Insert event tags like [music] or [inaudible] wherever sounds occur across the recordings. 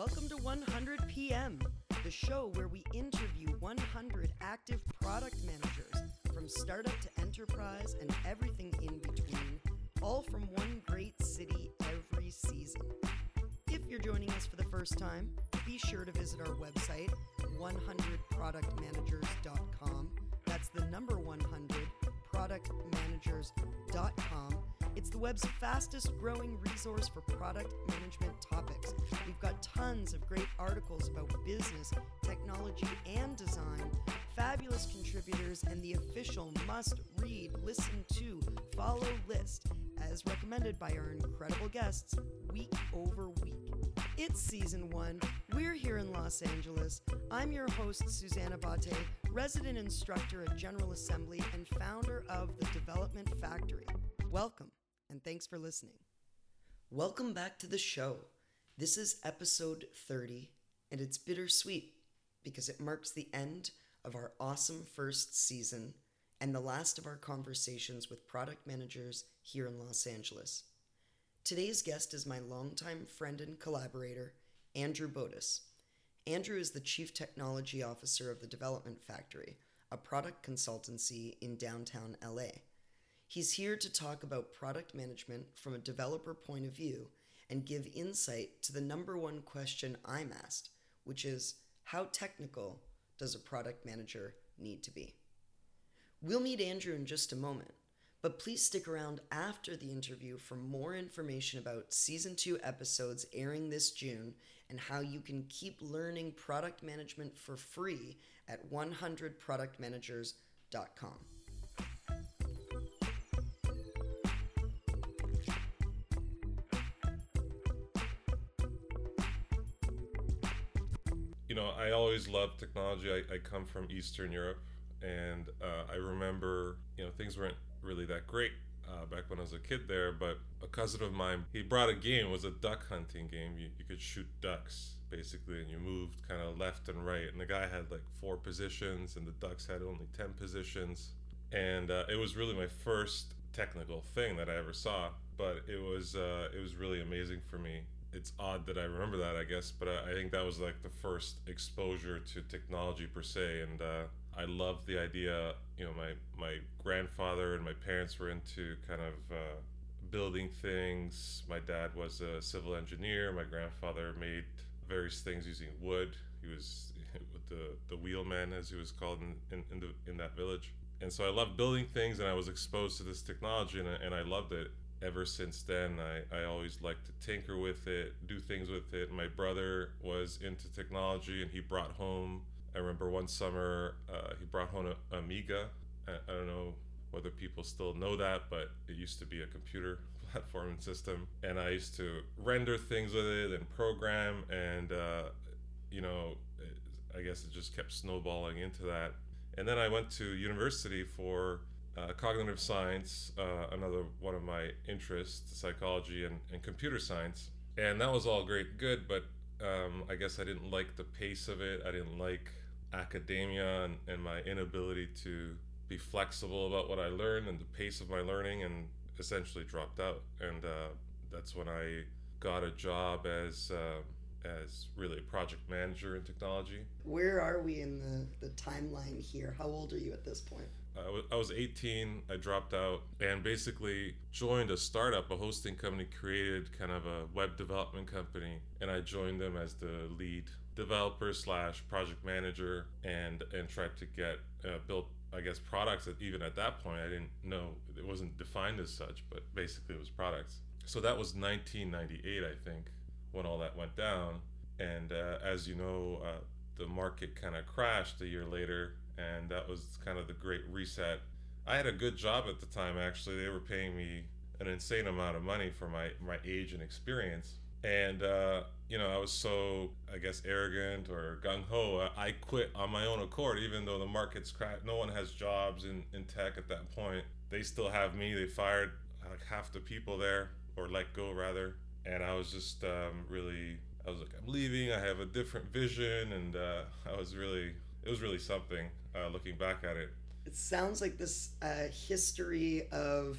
Welcome to 100 PM, the show where we interview 100 active product managers from startup to enterprise and everything in between, all from one great city every season. If you're joining us for the first time, be sure to visit our website, 100productmanagers.com. That's the number 100 productmanagers.com. It's the web's fastest growing resource for product management topics. We've got tons of great articles about business, technology, and design, fabulous contributors, and the official must read, listen to, follow list, as recommended by our incredible guests week over week. It's season one. We're here in Los Angeles. I'm your host, Susanna Bate, resident instructor at General Assembly and founder of the Development Factory. Welcome, and thanks for listening. Welcome back to the show. This is episode 30, and it's bittersweet because it marks the end of our awesome first season and the last of our conversations with product managers here in Los Angeles. Today's guest is my longtime friend and collaborator, Andrew Botus. Andrew is the Chief Technology Officer of the Development Factory, a product consultancy in downtown LA. He's here to talk about product management from a developer point of view and give insight to the number one question I'm asked, which is how technical does a product manager need to be? We'll meet Andrew in just a moment, but please stick around after the interview for more information about season two episodes airing this June and how you can keep learning product management for free at 100productmanagers.com. always loved technology. I, I come from Eastern Europe, and uh, I remember, you know, things weren't really that great uh, back when I was a kid there. But a cousin of mine, he brought a game. It was a duck hunting game. You, you could shoot ducks basically, and you moved kind of left and right. And the guy had like four positions, and the ducks had only ten positions. And uh, it was really my first technical thing that I ever saw. But it was uh, it was really amazing for me. It's odd that I remember that, I guess, but I, I think that was like the first exposure to technology per se, and uh, I loved the idea. You know, my my grandfather and my parents were into kind of uh, building things. My dad was a civil engineer. My grandfather made various things using wood. He was [laughs] the the wheelman, as he was called in, in, in, the, in that village. And so I loved building things, and I was exposed to this technology, and, and I loved it. Ever since then, I, I always liked to tinker with it, do things with it. My brother was into technology, and he brought home I remember one summer uh, he brought home an Amiga. I, I, don't know whether people still know that, but it used to be a computer [laughs] platform and system. And I used to render things with it and program, and uh, you know, I guess it just kept snowballing into that. And then I went to university for uh, cognitive science, uh, another one of my interests, psychology and, and computer science. And that was all great, good, but um, I guess I didn't like the pace of it. I didn't like academia and, and my inability to be flexible about what I learned and the pace of my learning, and essentially dropped out. And uh, that's when I got a job as uh, as really a project manager in technology. Where are we in the, the timeline here? How old are you at this point? I was, was 18. I dropped out and basically joined a startup, a hosting company, created kind of a web development company, and I joined them as the lead developer slash project manager, and and tried to get uh, built. I guess products that even at that point I didn't know it wasn't defined as such, but basically it was products. So that was 1998, I think, when all that went down. And uh, as you know, uh, the market kind of crashed a year later, and that was kind of the great reset. I had a good job at the time, actually. They were paying me an insane amount of money for my, my age and experience. And, uh, you know, I was so, I guess, arrogant or gung ho. I quit on my own accord, even though the market's crashed. No one has jobs in, in tech at that point. They still have me. They fired like half the people there, or let go rather. And I was just um, really I was like, I'm leaving. I have a different vision, and uh, [laughs] I was really, it was really something. Uh, looking back at it, it sounds like this uh, history of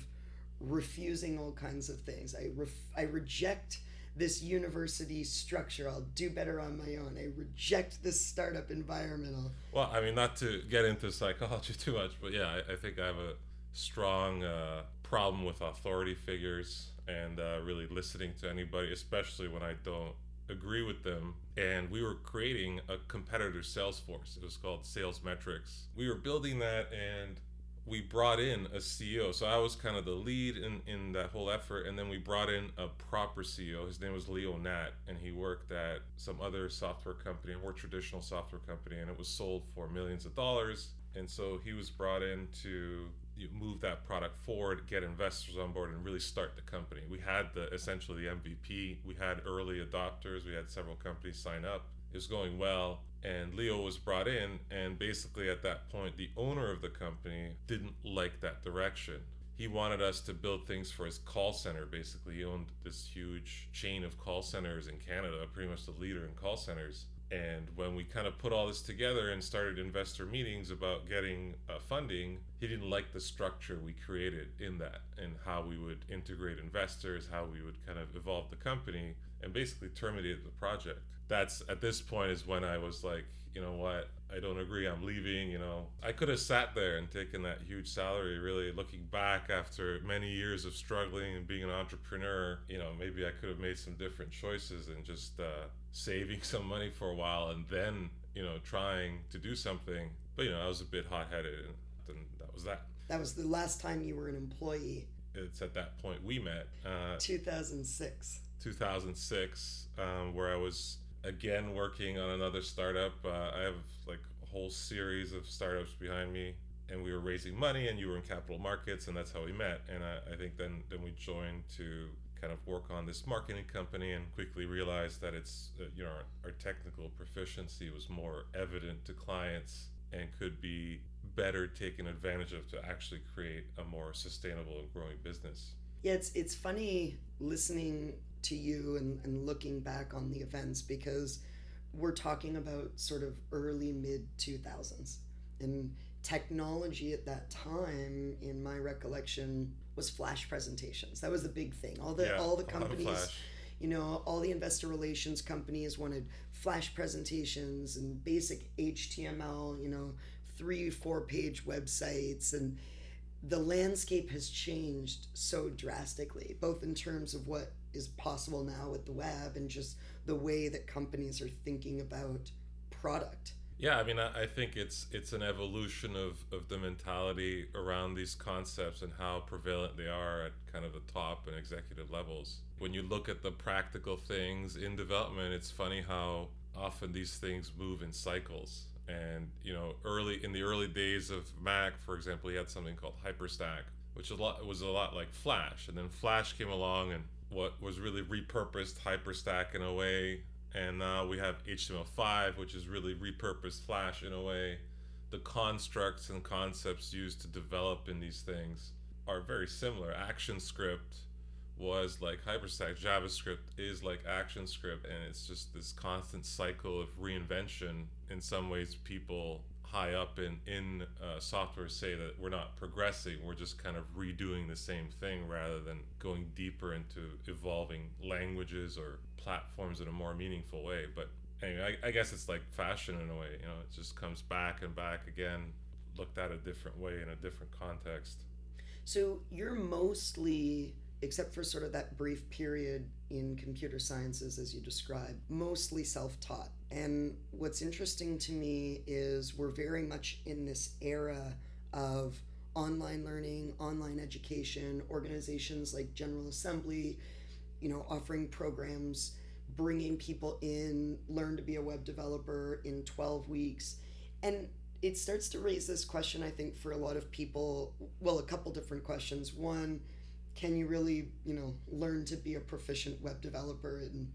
refusing all kinds of things. I ref- I reject this university structure. I'll do better on my own. I reject this startup environment. I'll... Well, I mean, not to get into psychology [laughs] too much, but yeah, I, I think I have a strong uh, problem with authority figures and uh, really listening to anybody, especially when I don't agree with them. And we were creating a competitor Salesforce. It was called Sales Metrics. We were building that and we brought in a CEO. So I was kind of the lead in, in that whole effort. And then we brought in a proper CEO. His name was Leo Nat, and he worked at some other software company, a more traditional software company, and it was sold for millions of dollars. And so he was brought in to move that product forward, get investors on board, and really start the company. We had the essentially the MVP. We had early adopters. We had several companies sign up. It was going well, and Leo was brought in. And basically, at that point, the owner of the company didn't like that direction. He wanted us to build things for his call center. Basically, he owned this huge chain of call centers in Canada, pretty much the leader in call centers and when we kind of put all this together and started investor meetings about getting uh, funding, he didn't like the structure we created in that and how we would integrate investors, how we would kind of evolve the company, and basically terminated the project. That's at this point is when I was like, you know what, I don't agree, I'm leaving. You know, I could have sat there and taken that huge salary. Really, looking back after many years of struggling and being an entrepreneur, you know, maybe I could have made some different choices and just uh, saving [laughs] some money for a while and then, you know, trying to do something. But you know, I was a bit hot headed, and then that was that. That was the last time you were an employee. It's at that point we met. Uh, 2006. 2006, um, where I was again working on another startup. Uh, I have like a whole series of startups behind me, and we were raising money, and you were in capital markets, and that's how we met. And I, I think then then we joined to kind of work on this marketing company, and quickly realized that it's uh, you know our, our technical proficiency was more evident to clients and could be better taken advantage of to actually create a more sustainable and growing business. Yeah, it's it's funny listening to you and, and looking back on the events because we're talking about sort of early mid 2000s and technology at that time in my recollection was flash presentations. That was the big thing. All the yeah, all the companies you know all the investor relations companies wanted flash presentations and basic html you know three four page websites. And the landscape has changed so drastically both in terms of what is possible now with the web and just the way that companies are thinking about product. Yeah, I mean, I, I think it's it's an evolution of, of the mentality around these concepts and how prevalent they are at kind of the top and executive levels. When you look at the practical things in development, it's funny how often these things move in cycles. And you know, early in the early days of Mac, for example, he had something called Hyperstack, which a lot, was a lot like Flash. And then Flash came along and what was really repurposed Hyperstack in a way, and now we have HTML5, which is really repurposed Flash in a way. The constructs and concepts used to develop in these things are very similar. ActionScript was like Hyperstack, JavaScript is like ActionScript, and it's just this constant cycle of reinvention. In some ways, people high up in in uh, software say that we're not progressing we're just kind of redoing the same thing rather than going deeper into evolving languages or platforms in a more meaningful way. But anyway I, I guess it's like fashion in a way you know it just comes back and back again looked at a different way in a different context. So you're mostly except for sort of that brief period in computer sciences as you described mostly self-taught and what's interesting to me is we're very much in this era of online learning, online education, organizations like General Assembly, you know, offering programs, bringing people in, learn to be a web developer in 12 weeks. And it starts to raise this question, I think, for a lot of people. Well, a couple different questions. One, can you really, you know, learn to be a proficient web developer in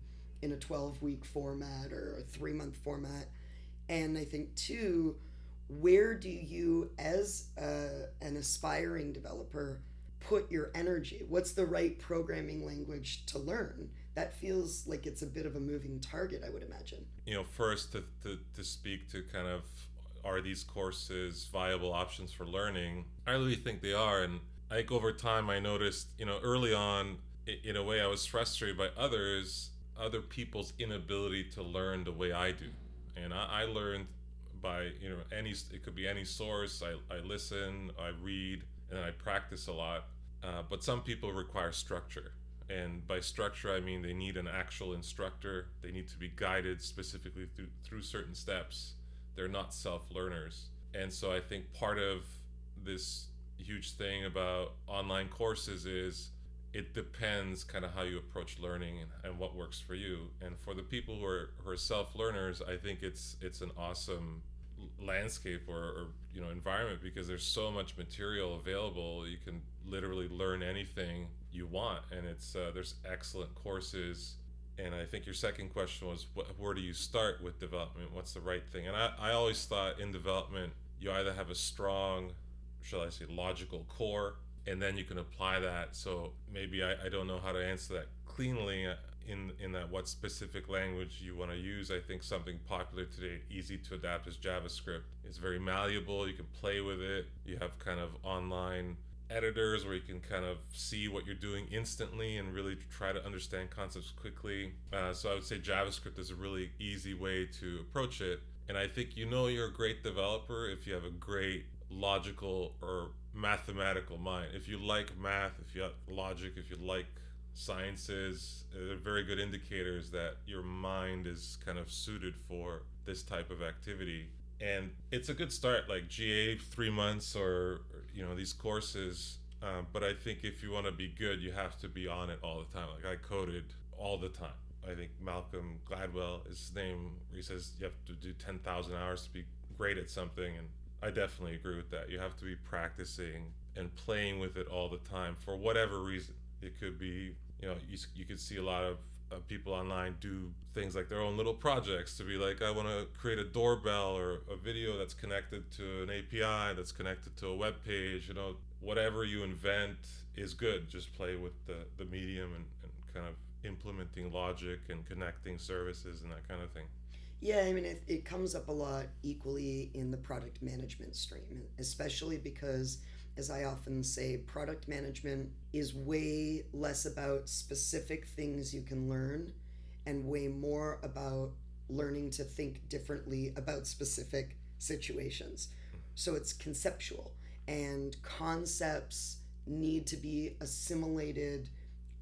in a 12 week format or a three month format. And I think, two, where do you, as a, an aspiring developer, put your energy? What's the right programming language to learn? That feels like it's a bit of a moving target, I would imagine. You know, first to, to, to speak to kind of are these courses viable options for learning? I really think they are. And I think over time I noticed, you know, early on in a way, I was frustrated by others, other people's inability to learn the way I do. And I, I learned by, you know, any, it could be any source. I, I listen, I read, and I practice a lot. Uh, but some people require structure. And by structure, I mean they need an actual instructor. They need to be guided specifically through, through certain steps. They're not self learners. And so I think part of this huge thing about online courses is it depends kind of how you approach learning and, what works for you. And for the people who are, who are self learners, I think it's it's an awesome landscape or, or, you know environment because there's so much material available. You can literally learn anything you want and it's uh, there's excellent courses. And i think your second question was wh- where do you start with development? What's the right thing? And I, I always thought in development you either have a strong shall i say logical core and then you can apply that so maybe i, I don't know how to answer that cleanly in in that what specific language you want to use. I think something popular today, easy to adapt, is JavaScript. It's very malleable. You can play with it. You have kind of online editors where you can kind of see what you're doing instantly and really try to understand concepts quickly. Uh, so I would say JavaScript is a really easy way to approach it. And I think you know you're a great developer if you have a great logical or mathematical mind. If you like math, if you like logic, if you like sciences uh, very good indicators that your mind is kind of suited for this type of activity. And it's a good start like ga three months or you know these courses um, but i think if you want to be good you have to be on it all the time. Like i coded all the time. I think malcolm gladwell is his name he says you have to do 10000 hours to be great at something and i definitely agree with that. You have to be practicing and playing with it all the time for whatever reason. It could be you know you, you could see a lot of uh, people online do things like their own little projects to be like i want to create a doorbell or a video that's connected to an api that's connected to a web page you know? Whatever you invent is good. Just play with the, the medium and, and kind of implementing logic and connecting services and that kind of thing yeah, I mean, it, it comes up a lot equally in the product management stream, especially because as I often say, product management is way less about specific things you can learn and way more about learning to think differently about specific situations. So it's conceptual, and concepts need to be assimilated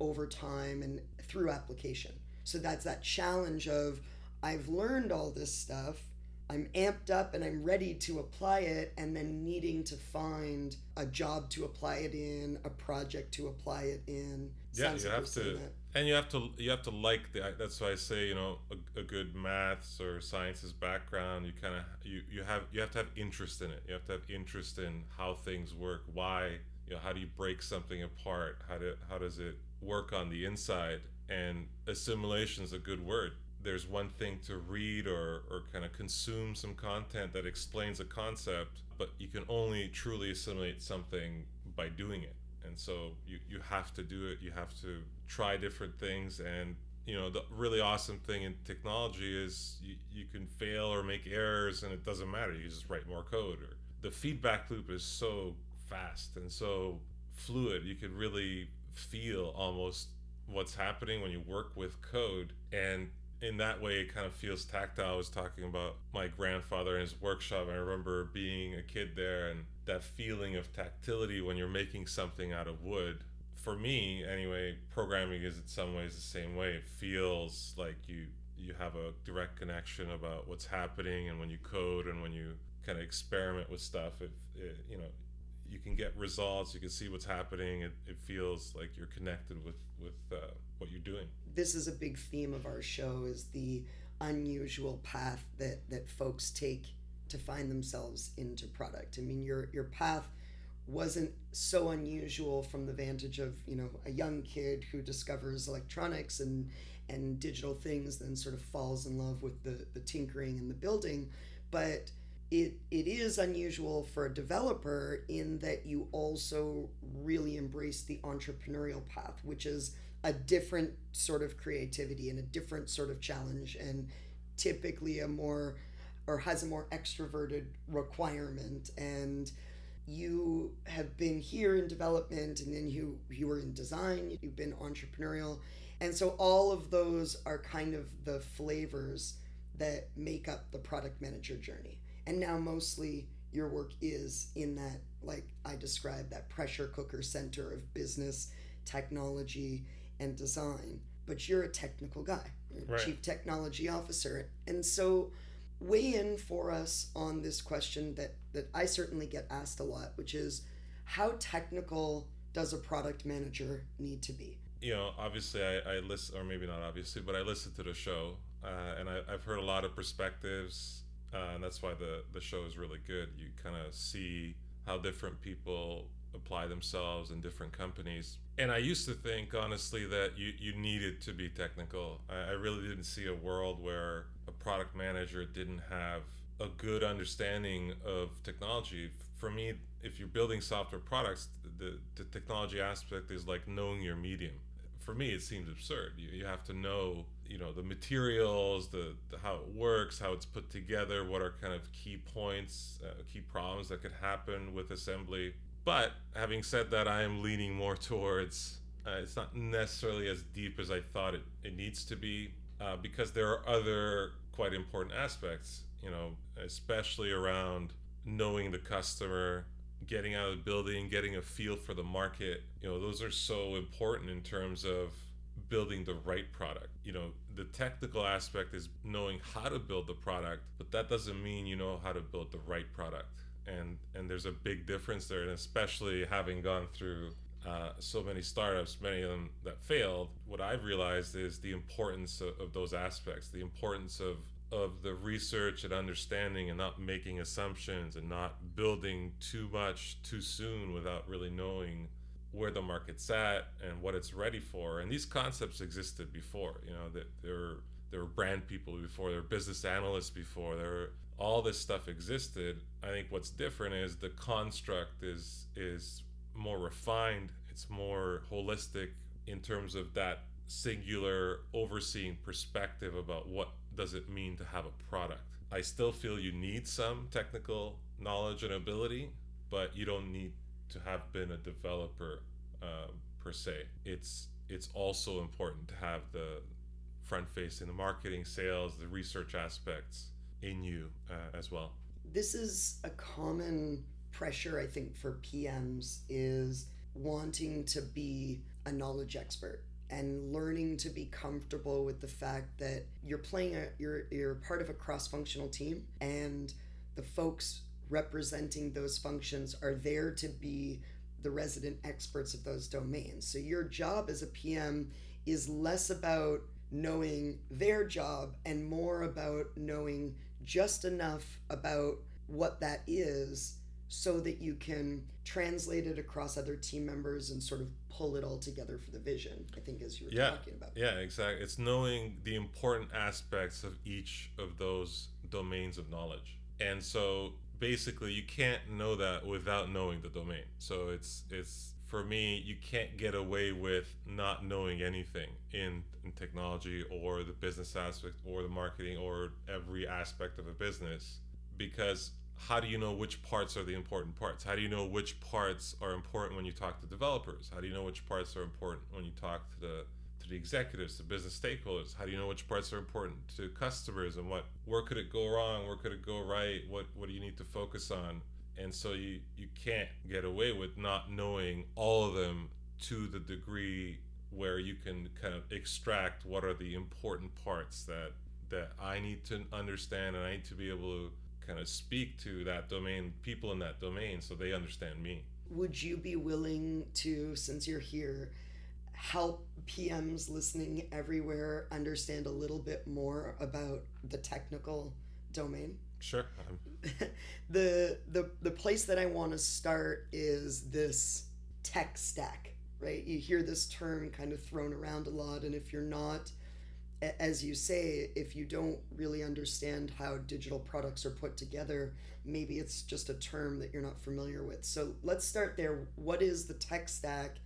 over time and through application. So that's that challenge of I've learned all this stuff I'm amped up and I'm ready to apply it, and then needing to find a job to apply it in, a project to apply it in. Yeah, Sounds you like have to, and you have to you have to like the. That's why I say you know a, a good maths or sciences background. You kind of you you have you have to have interest in it. You have to have interest in how things work. Why you know how do you break something apart? How do how does it work on the inside? And assimilation is a good word there's one thing to read or, or kind of consume some content that explains a concept, but you can only truly assimilate something by doing it. And so you, you have to do it, you have to try different things. And, you know, the really awesome thing in technology is you, you can fail or make errors and it doesn't matter. You just write more code. Or the feedback loop is so fast and so fluid. You can really feel almost what's happening when you work with code. And in that way it kind of feels tactile. I was talking about my grandfather and his workshop. I remember being a kid there and that feeling of tactility when you're making something out of wood. For me, anyway, programming is in some ways the same way. It feels like you you have a direct connection about what's happening, and when you code and when you kind of experiment with stuff, it you know you can get results. You can see what's happening. It, it feels like you're connected with with uh, what you're doing this is a big theme of our show is the unusual path that that folks take to find themselves into product. I mean, your your path wasn't so unusual from the vantage of you know a young kid who discovers electronics and and digital things, then sort of falls in love with the the tinkering and the building, but it it is unusual for a developer in that you also really embrace the entrepreneurial path, which is a different sort of creativity and a different sort of challenge and typically a more or has a more extroverted requirement. And you have been here in development and then you you were in design you've been entrepreneurial. And so all of those are kind of the flavors that make up the product manager journey. And now mostly your work is in that like i described that pressure cooker center of business technology and design but you're a technical guy Right. chief technology officer and so weigh in for us on this question that that I certainly get asked a lot, which is how technical does a product manager need to be? you know, obviously I, I listen, or maybe not obviously, but I listen to the show, uh, and I, I've heard a lot of perspectives, uh, and that's why the the show is really good. You kind of see how different people apply themselves in different companies. And I used to think, honestly, that you, you needed to be technical. I, I really didn't see a world where a product manager didn't have a good understanding of technology. For me, if you're building software products, the, the technology aspect is like knowing your medium. For me, it seems absurd. You, you have to know, you know, the materials, the, the how it works, how it's put together, what are kind of key points, uh, key problems that could happen with assembly. But having said that, I am leaning more towards uh, it's not necessarily as deep as I thought it, it needs to be uh, because there are other quite important aspects, you know, especially around knowing the customer, getting out of the building, getting a feel for the market. You know, those are so important in terms of building the right product. You know, the technical aspect is knowing how to build the product, but that doesn't mean you know how to build the right product. And and there's a big difference there, and especially having gone through uh, so many startups, many of them that failed, what I've realized is the importance of, of those aspects, the importance of of the research and understanding and not making assumptions and not building too much too soon without really knowing where the market's at and what it's ready for. And these concepts existed before, you know, that there there were brand people before, there were business analysts before, there were all this stuff existed. I think what's different is the construct is is more refined, it's more holistic in terms of that singular overseeing perspective about what does it mean to have a product. I still feel you need some technical knowledge and ability, but you don't need to have been a developer um, per se. It's it's also important to have the front facing, the marketing, sales, the research aspects in you uh, as well. This is a common pressure I think for PMs is wanting to be a knowledge expert and learning to be comfortable with the fact that you're playing a you're you're part of a cross-functional team and the folks representing those functions are there to be the resident experts of those domains. So your job as a PM is less about knowing their job and more about knowing just enough about what that is so that you can translate it across other team members and sort of pull it all together for the vision, I think, as you were Yeah. talking about. Yeah, exactly. It's knowing the important aspects of each of those domains of knowledge. And so basically you can't know that without knowing the domain. So it's it's for me you can't get away with not knowing anything in, in technology or the business aspect or the marketing or every aspect of a business because how do you know which parts are the important parts? How do you know which parts are important when you talk to developers? How do you know which parts are important when you talk to the to the executives, to business stakeholders? How do you know which parts are important to customers and what where could it go wrong? Where could it go right? What what do you need to focus on? And so you you can't get away with not knowing all of them to the degree where you can kind of extract what are the important parts that that I need to understand and I need to be able to kind of speak to that domain, people in that domain so they understand me. Would you be willing to, since you're here, help PMs listening everywhere understand a little bit more about the technical domain? Sure. [laughs] The the the place that I want to start is this tech stack, right? You hear this term kind of thrown around a lot, and if you're not, as you say, if you don't really understand how digital products are put together, maybe it's just a term that you're not familiar with. So let's start there. What is the tech stack,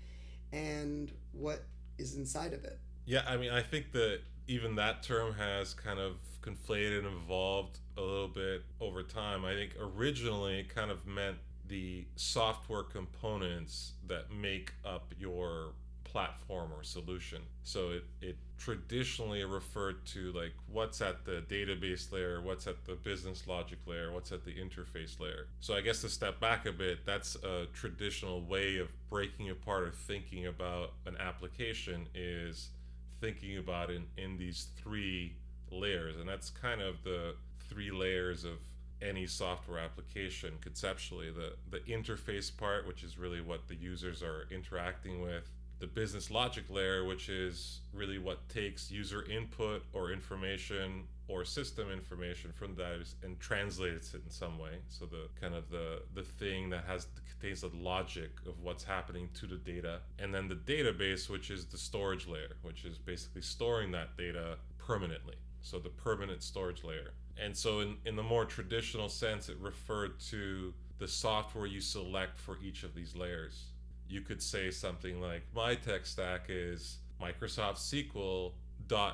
and what is inside of it? Yeah, I mean, I think that even that term has kind of conflated and evolved a little bit over time. I think originally it kind of meant the software components that make up your platform or solution. So it, it traditionally referred to like what's at the database layer, what's at the business logic layer, what's at the interface layer. So I guess to step back a bit, that's a traditional way of breaking apart or thinking about an application is thinking about in, in these three layers. And that's kind of the three layers of any software application conceptually the the interface part which is really what the users are interacting with the business logic layer, which is really what takes user input or information or system information from that and translates it in some way. So the kind of the the thing that has contains the logic of what's happening to the data, and then the database, which is the storage layer, which is basically storing that data permanently. So the permanent storage layer. And so in, in the more traditional sense, it referred to the software you select for each of these layers you could say something like my tech stack is Microsoft SQL,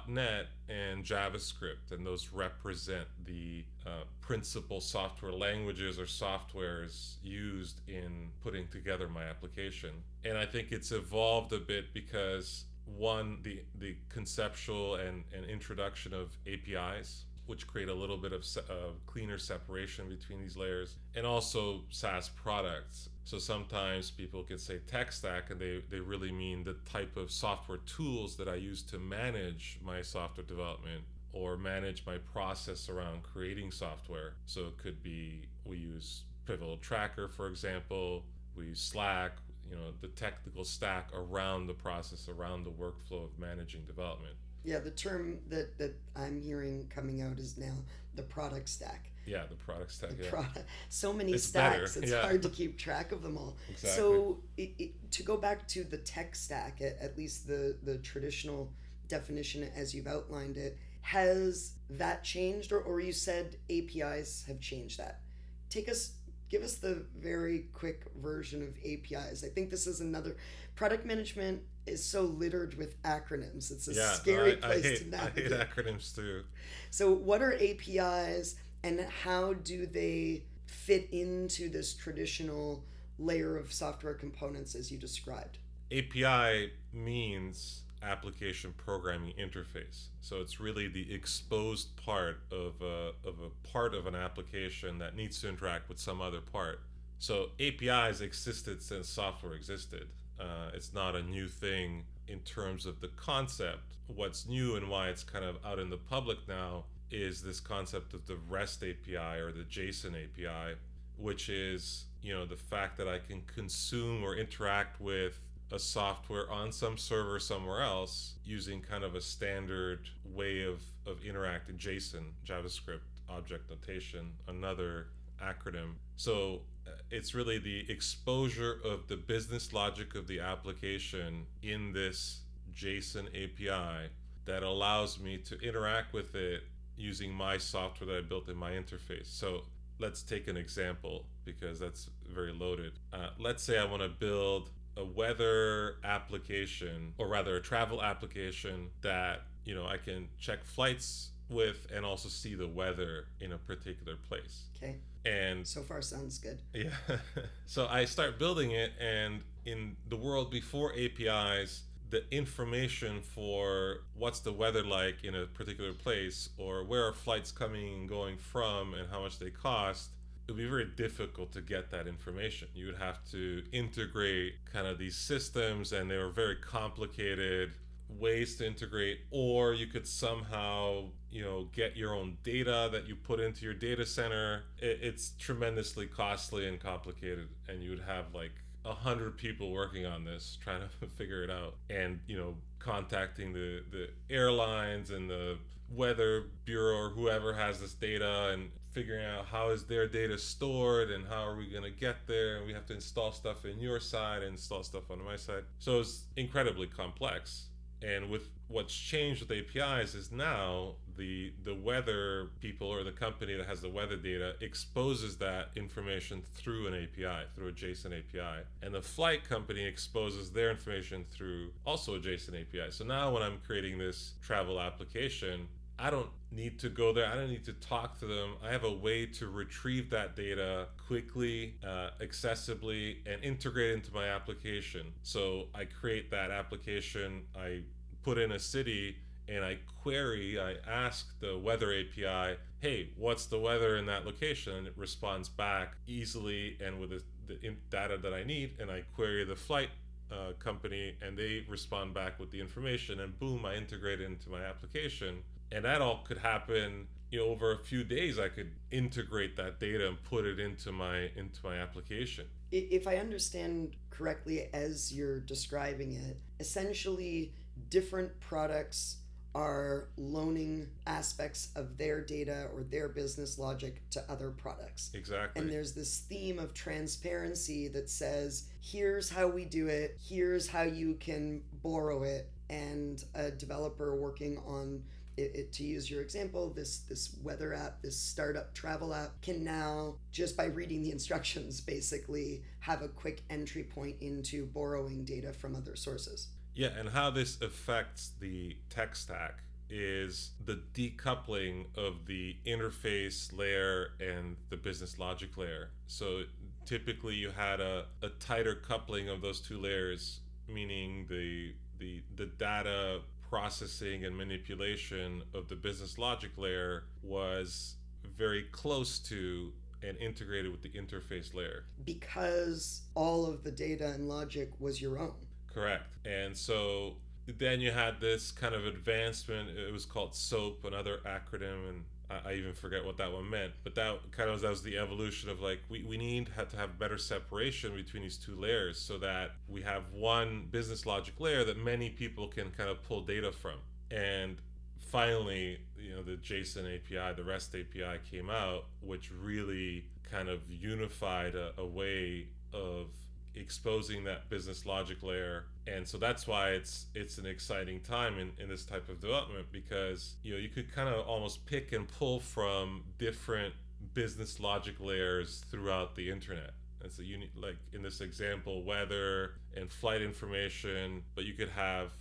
.NET, and JavaScript, and those represent the uh, principal software languages or softwares used in putting together my application. And I think it's evolved a bit because one, the the conceptual and, and introduction of APIs which create a little bit of se- uh, cleaner separation between these layers, and also SaaS products. So sometimes people can say tech stack, and they, they really mean the type of software tools that I use to manage my software development or manage my process around creating software. So it could be we use Pivotal Tracker, for example, we use Slack, you know, the technical stack around the process, around the workflow of managing development. Yeah, the term that, that I'm hearing coming out is now the product stack. Yeah, the product stack. The yeah. product, so many It's stacks, better, it's yeah. hard to keep track of them all. Exactly. So, it, it, to go back to the tech stack, at, at least the, the traditional definition as you've outlined it, has that changed, or, or you said APIs have changed that? Take us, give us the very quick version of APIs. I think this is another product management is so littered with acronyms. It's a yeah, scary I, I place hate, to I hate acronyms too. So, what are APIs and how do they fit into this traditional layer of software components as you described? API means application programming interface. So it's really the exposed part of a, of a part of an application that needs to interact with some other part. So APIs existed since software existed. Uh, it's not a new thing in terms of the concept. What's new and why it's kind of out in the public now is this concept of the REST API or the JSON API, which is you know the fact that I can consume or interact with a software on some server somewhere else using kind of a standard way of, of interacting JSON, JavaScript, object notation, another acronym. So uh, it's really the exposure of the business logic of the application in this JSON API that allows me to interact with it using my software that I built in my interface. So let's take an example because that's very loaded. Uh, let's say I want to build a weather application, or rather a travel application that you know I can check flights with and also see the weather in a particular place. Okay, And so far sounds good. yeah. [laughs] so I start building it, and in the world before APIs, the information for what's the weather like in a particular place, or where are flights coming and going from, and how much they cost, it would be very difficult to get that information. You would have to integrate kind of these systems, and they were very complicated ways to integrate or you could somehow you know get your own data that you put into your data center it, it's tremendously costly and complicated and you would have like a hundred people working on this trying to [laughs] figure it out and you know contacting the the airlines and the weather bureau or whoever has this data and figuring out how is their data stored and how are we going to get there and we have to install stuff in your side and install stuff on my side. So it's incredibly complex and with what's changed with APIs is now the the weather people or the company that has the weather data exposes that information through an API, through a JSON API. And the flight company exposes their information through also a JSON API. So now when I'm creating this travel application, I don't need to go there. I don't need to talk to them. I have a way to retrieve that data quickly, uh, accessibly, and integrate into my application. So I create that application, I put in a city, and I query, I ask the weather API, hey, what's the weather in that location? And it responds back easily and with the, data that I need. And I query the flight uh, company and they respond back with the information. And boom, I integrate it into my application. And that all could happen you know over a few days i could integrate that data and put it into my into my application if i understand correctly as you're describing it essentially different products are loaning aspects of their data or their business logic to other products. Exactly. And there's this theme of transparency that says, here's how we do it, here's how you can borrow it. And a developer working on it, it, to use your example, this this weather app, this startup travel app, can now just by reading the instructions, basically have a quick entry point into borrowing data from other sources. Yeah, and how this affects the tech stack is the decoupling of the interface layer and the business logic layer. So typically you had a, a tighter coupling of those two layers, meaning the the the data processing and manipulation of the business logic layer was very close to and integrated with the interface layer. Because all of the data and logic was your own. Correct. And so then you had this kind of advancement. It was called SOAP, another acronym, and I, I even forget what that one meant. But that kind of that was the evolution of like we, we need have to have better separation between these two layers so that we have one business logic layer that many people can kind of pull data from. And finally, you know, the JSON API, the REST API came out, which really kind of unified a, a way of exposing that business logic layer. And so that's why it's it's an exciting time in, in this type of development because you know you could kind of almost pick and pull from different business logic layers throughout the internet. And so you need like in this example weather and flight information but you could have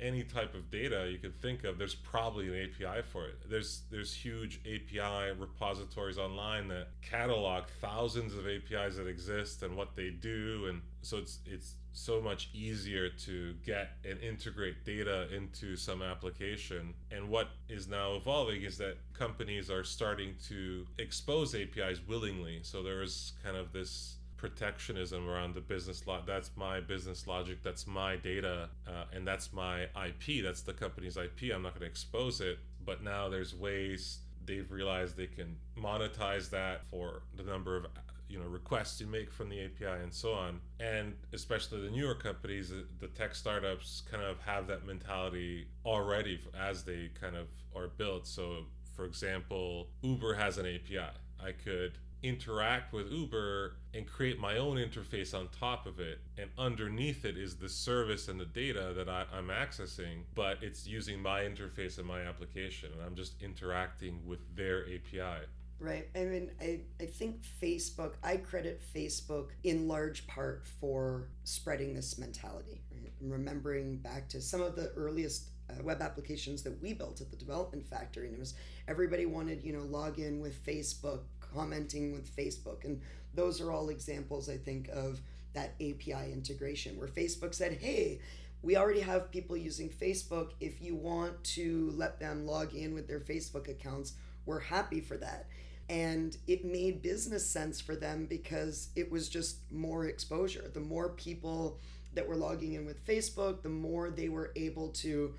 any type of data you could think of there's probably an api for it. There's there's huge api repositories online that catalog thousands of apis that exist and what they do. And so it's it's so much easier to get and integrate data into some application. And what is now evolving is that companies are starting to expose apis willingly. So there is kind of this protectionism around the business lot. That's my business logic. That's my data, uh, and that's my IP. That's the company's IP. I'm not going to expose it. But now there's ways they've realized they can monetize that for the number of you know requests you make from the API and so on. And especially the newer companies, the tech startups, kind of have that mentality already as they kind of are built. So, for example, Uber has an API. I could interact with Uber and create my own interface on top of it. And underneath it is the service and the data that I, am accessing, but it's using my interface and my application. And I'm just interacting with their API. Right. I mean, I, I think Facebook, I credit Facebook in large part for spreading this mentality. Right? Remembering back to some of the earliest uh, web applications that we built at the development factory, and it was everybody wanted, you know, log in with Facebook commenting with Facebook. And those are all examples, I think, of that API integration where Facebook said, hey, we already have people using Facebook. If you want to let them log in with their Facebook accounts, we're happy for that. And it made business sense for them because it was just more exposure. The more people that were logging in with Facebook, the more they were able to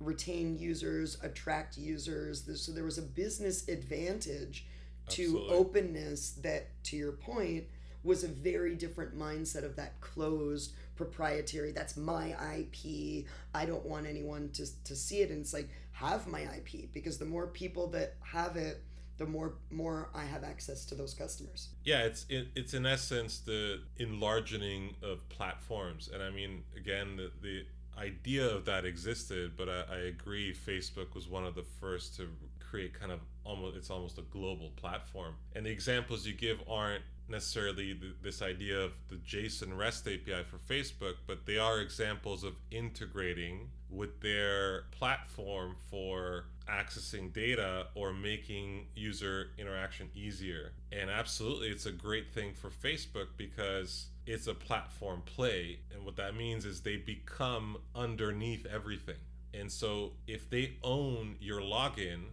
retain users, attract users. So there was a business advantage to openness that to your point was a very different mindset of that closed proprietary that's my ip i don't want anyone to, to see it. And it's like have my ip because the more people that have it the more more i have access to those customers. Yeah it's it, it's in essence the enlarging of platforms. And i mean again the, the idea of that existed but I, I agree facebook was one of the first to create kind of almost it's almost a global platform and the examples you give aren't necessarily this idea of the json rest api for facebook but they are examples of integrating with their platform for accessing data or making user interaction easier. And absolutely, it's a great thing for Facebook because it's a platform play. And what that means is they become underneath everything. And so if they own your login,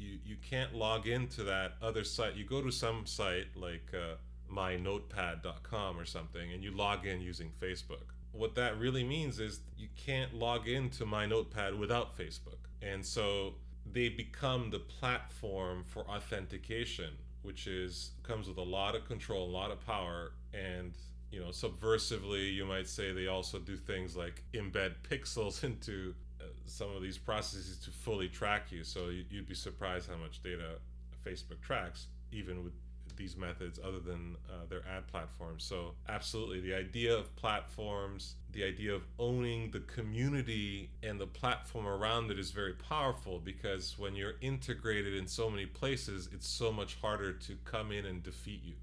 you, you can't log into that other site. You go to some site like uh, mynotepad.com or something and you log in using Facebook. What that really means is you can't log into my notepad without Facebook. And so they become the platform for authentication, which is comes with a lot of control, a lot of power, and you know, subversively, you might say they also do things like embed pixels [laughs] into some of these processes to fully track you. So you'd be surprised how much data Facebook tracks, even with these methods other than uh, their ad platforms. So, absolutely, the idea of platforms, the idea of owning the community and the platform around it is very powerful because when you're integrated in so many places, it's so much harder to come in and defeat you.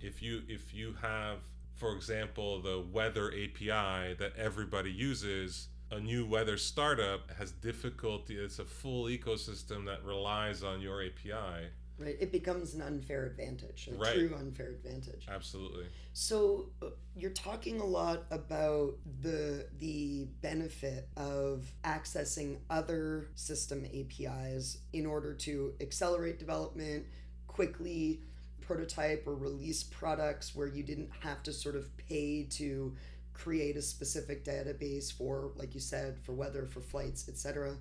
If you if you have, for example, the weather API that everybody uses, a new weather startup has difficulty. It's a full ecosystem that relies on your API right it becomes an unfair advantage a right. true unfair advantage absolutely so uh, you're talking a lot about the the benefit of accessing other system apis in order to accelerate development quickly prototype or release products where you didn't have to sort of pay to create a specific database for like you said for weather for flights etc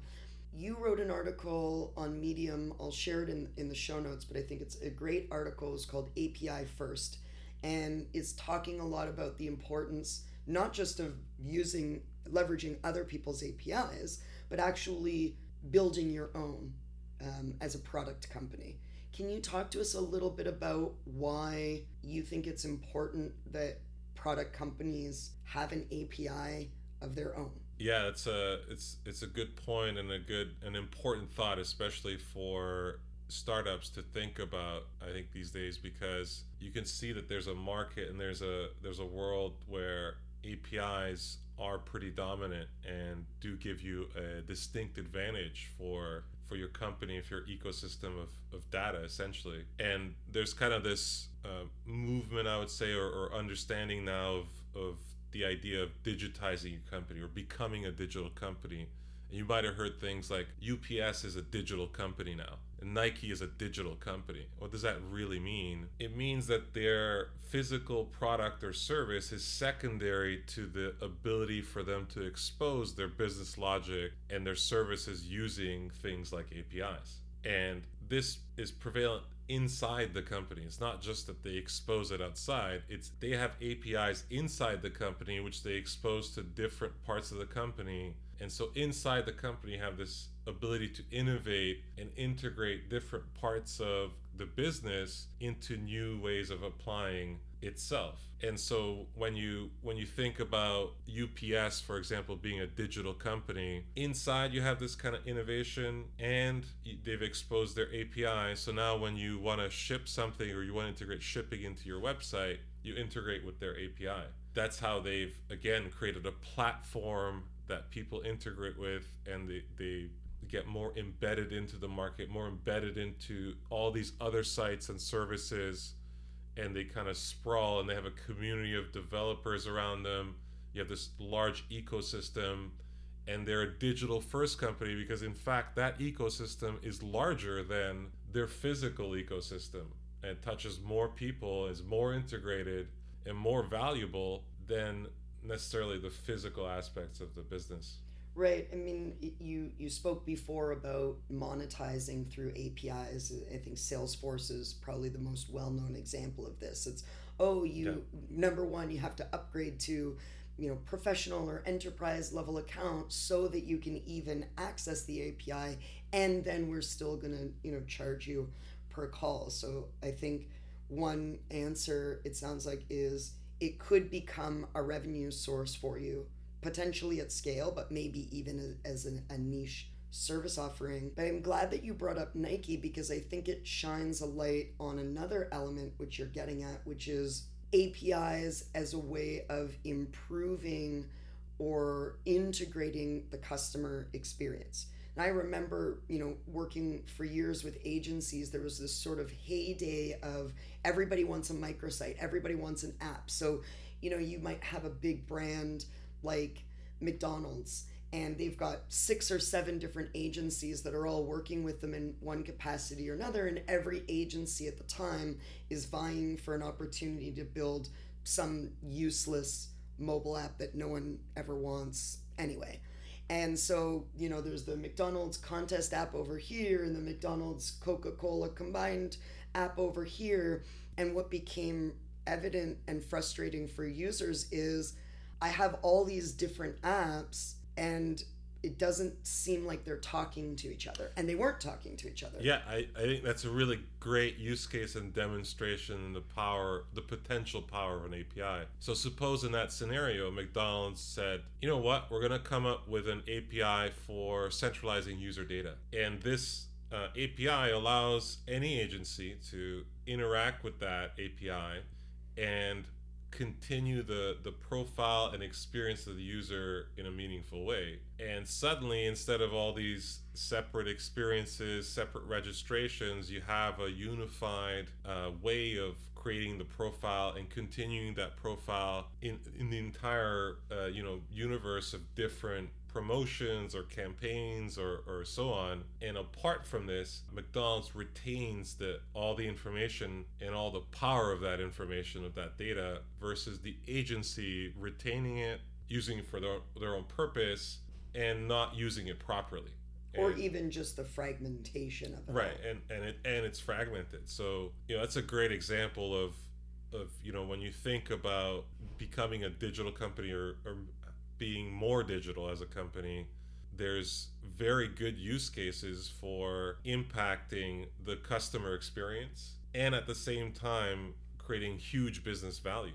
you wrote an article on Medium. I'll share it in, in the show notes, but I think it's a great article. It's called API First, and it's talking a lot about the importance not just of using, leveraging other people's APIs, but actually building your own um, as a product company. Can you talk to us a little bit about why you think it's important that product companies have an API of their own? Yeah, it's a it's it's a good point and a good an important thought, especially for startups to think about. I think these days because you can see that there's a market and there's a there's a world where APIs are pretty dominant and do give you a distinct advantage for for your company if your ecosystem of, of data essentially and there's kind of this uh, movement i would say or, or understanding now of, of the idea of digitizing your company or becoming a digital company. And you might have heard things like UPS is a digital company now, Nike is a digital company. What does that really mean? It means that their physical product or service is secondary to the ability for them to expose their business logic and their services using things like APIs. And this is prevalent inside the company. It's not just that they expose it outside, it's they have APIs inside the company which they expose to different parts of the company. And so inside the company have this ability to innovate and integrate different parts of the business into new ways of applying itself. And so when you when you think about UPS for example being a digital company, inside you have this kind of innovation and they've exposed their API. So now when you want to ship something or you want to integrate shipping into your website, you integrate with their API. That's how they've again created a platform that people integrate with and they, they get more embedded into the market, more embedded into all these other sites and services and they kind of sprawl and they have a community of developers around them. You have this large ecosystem and they're a digital first company because in fact that ecosystem is larger than their physical ecosystem and touches more people, is more integrated and more valuable than necessarily the physical aspects of the business. Right. I mean, you you spoke before about monetizing through APIs. I think Salesforce is probably the most well-known example of this. It's oh, you yeah. number one, you have to upgrade to you know professional or enterprise level account so that you can even access the API and then we're still going to, you know, charge you per call. So I think one answer it sounds like is it could become a revenue source for you potentially at scale, but maybe even as an, a niche service offering. But I'm glad that you brought up Nike because I think it shines a light on another element which you're getting at, which is APIs as a way of improving or integrating the customer experience. And I remember, you know, working for years with agencies, there was this sort of heyday of everybody wants a microsite, everybody wants an app. So, you know, you might have a big brand like McDonald's and they've got six or seven different agencies that are all working with them in one capacity or another and every agency at the time is vying for an opportunity to build some useless mobile app that no one ever wants anyway. And so you know there's the mcdonald's contest app over here and the mcdonald's coca-cola combined app over here. And what became evident and frustrating for users is i have all these different apps and it doesn't seem like they're talking to each other. And they weren't talking to each other. Yeah I, I think that's a really great use case and demonstration and the power the potential power of an api so suppose in that scenario mcdonald's said you know what? We're going to come up with an api for centralizing user data. And this uh, api allows any agency to interact with that api and continue the the profile and experience of the user in a meaningful way. And suddenly instead of all these separate experiences separate registrations you have a unified uh, way of creating the profile and continuing that profile in in the entire uh, you know universe of different promotions or campaigns or, or so on. And apart from this, McDonald's retains the all the information and all the power of that information of that data versus the agency retaining it, using it for their, their own purpose, and not using it properly. or even just the fragmentation of it. Right, and and it and it's fragmented. So you know that's a great example of of you know when you think about becoming a digital company or, or being more digital as a company, there's very good use cases for impacting the customer experience and at the same time creating huge business value.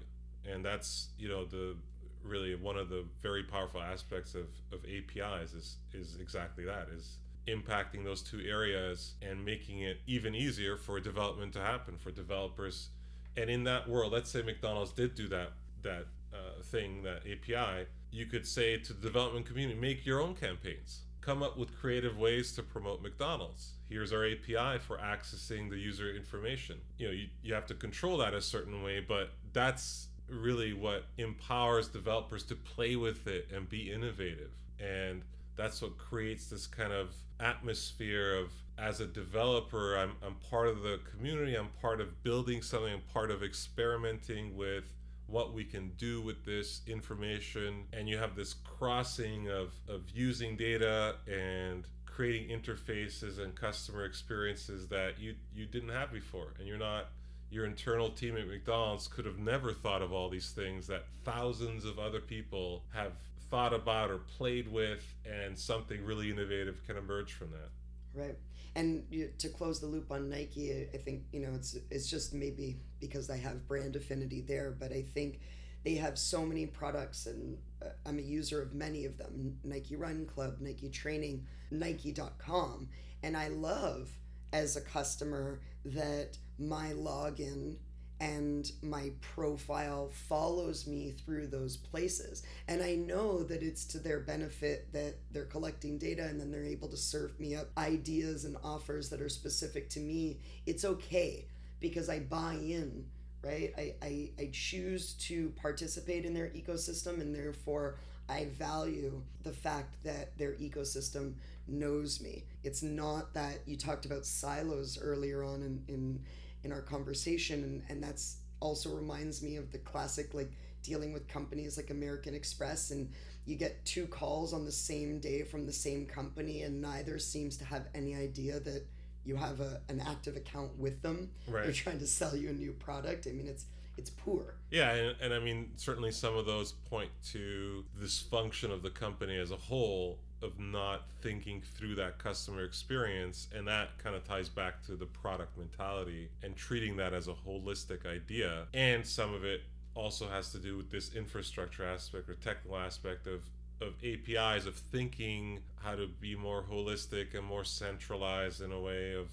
And that's, you know, the really one of the very powerful aspects of, of APIs is is exactly that is impacting those two areas and making it even easier for development to happen for developers. And in that world, let's say McDonald's did do that that uh, thing, that API, you could say to the development community, make your own campaigns. Come up with creative ways to promote McDonald's. Here's our API for accessing the user information. You know, you, you have to control that a certain way, but that's really what empowers developers to play with it and be innovative. And that's what creates this kind of atmosphere of as a developer I'm, I'm part of the community i'm part of building something i'm part of experimenting with what we can do with this information. And you have this crossing of, of using data and creating interfaces and customer experiences that you you didn't have before. And you're not your internal team at McDonald's could have never thought of all these things that thousands of other people have thought about or played with and something really innovative can emerge from that. Right and you, to close the loop on Nike, I think you know it's it's just maybe because I have brand affinity there, but I think they have so many products, and uh, I'm a user of many of them: Nike Run Club, Nike Training, Nike.com, and I love as a customer that my login and my profile follows me through those places. And I know that it's to their benefit that they're collecting data and then they're able to serve me up ideas and offers that are specific to me. It's okay because I buy in, right? I, I, I choose to participate in their ecosystem and therefore I value the fact that their ecosystem knows me. It's not that you talked about silos earlier on in, in in our conversation and, and that's also reminds me of the classic like dealing with companies like American Express and you get two calls on the same day from the same company and neither seems to have any idea that you have a, an active account with them. Right. They're trying to sell you a new product. I mean it's it's poor. Yeah, and, and I mean certainly some of those point to this function of the company as a whole of not thinking through that customer experience and that kind of ties back to the product mentality and treating that as a holistic idea. And some of it also has to do with this infrastructure aspect or technical aspect of of APIs of thinking how to be more holistic and more centralized in a way of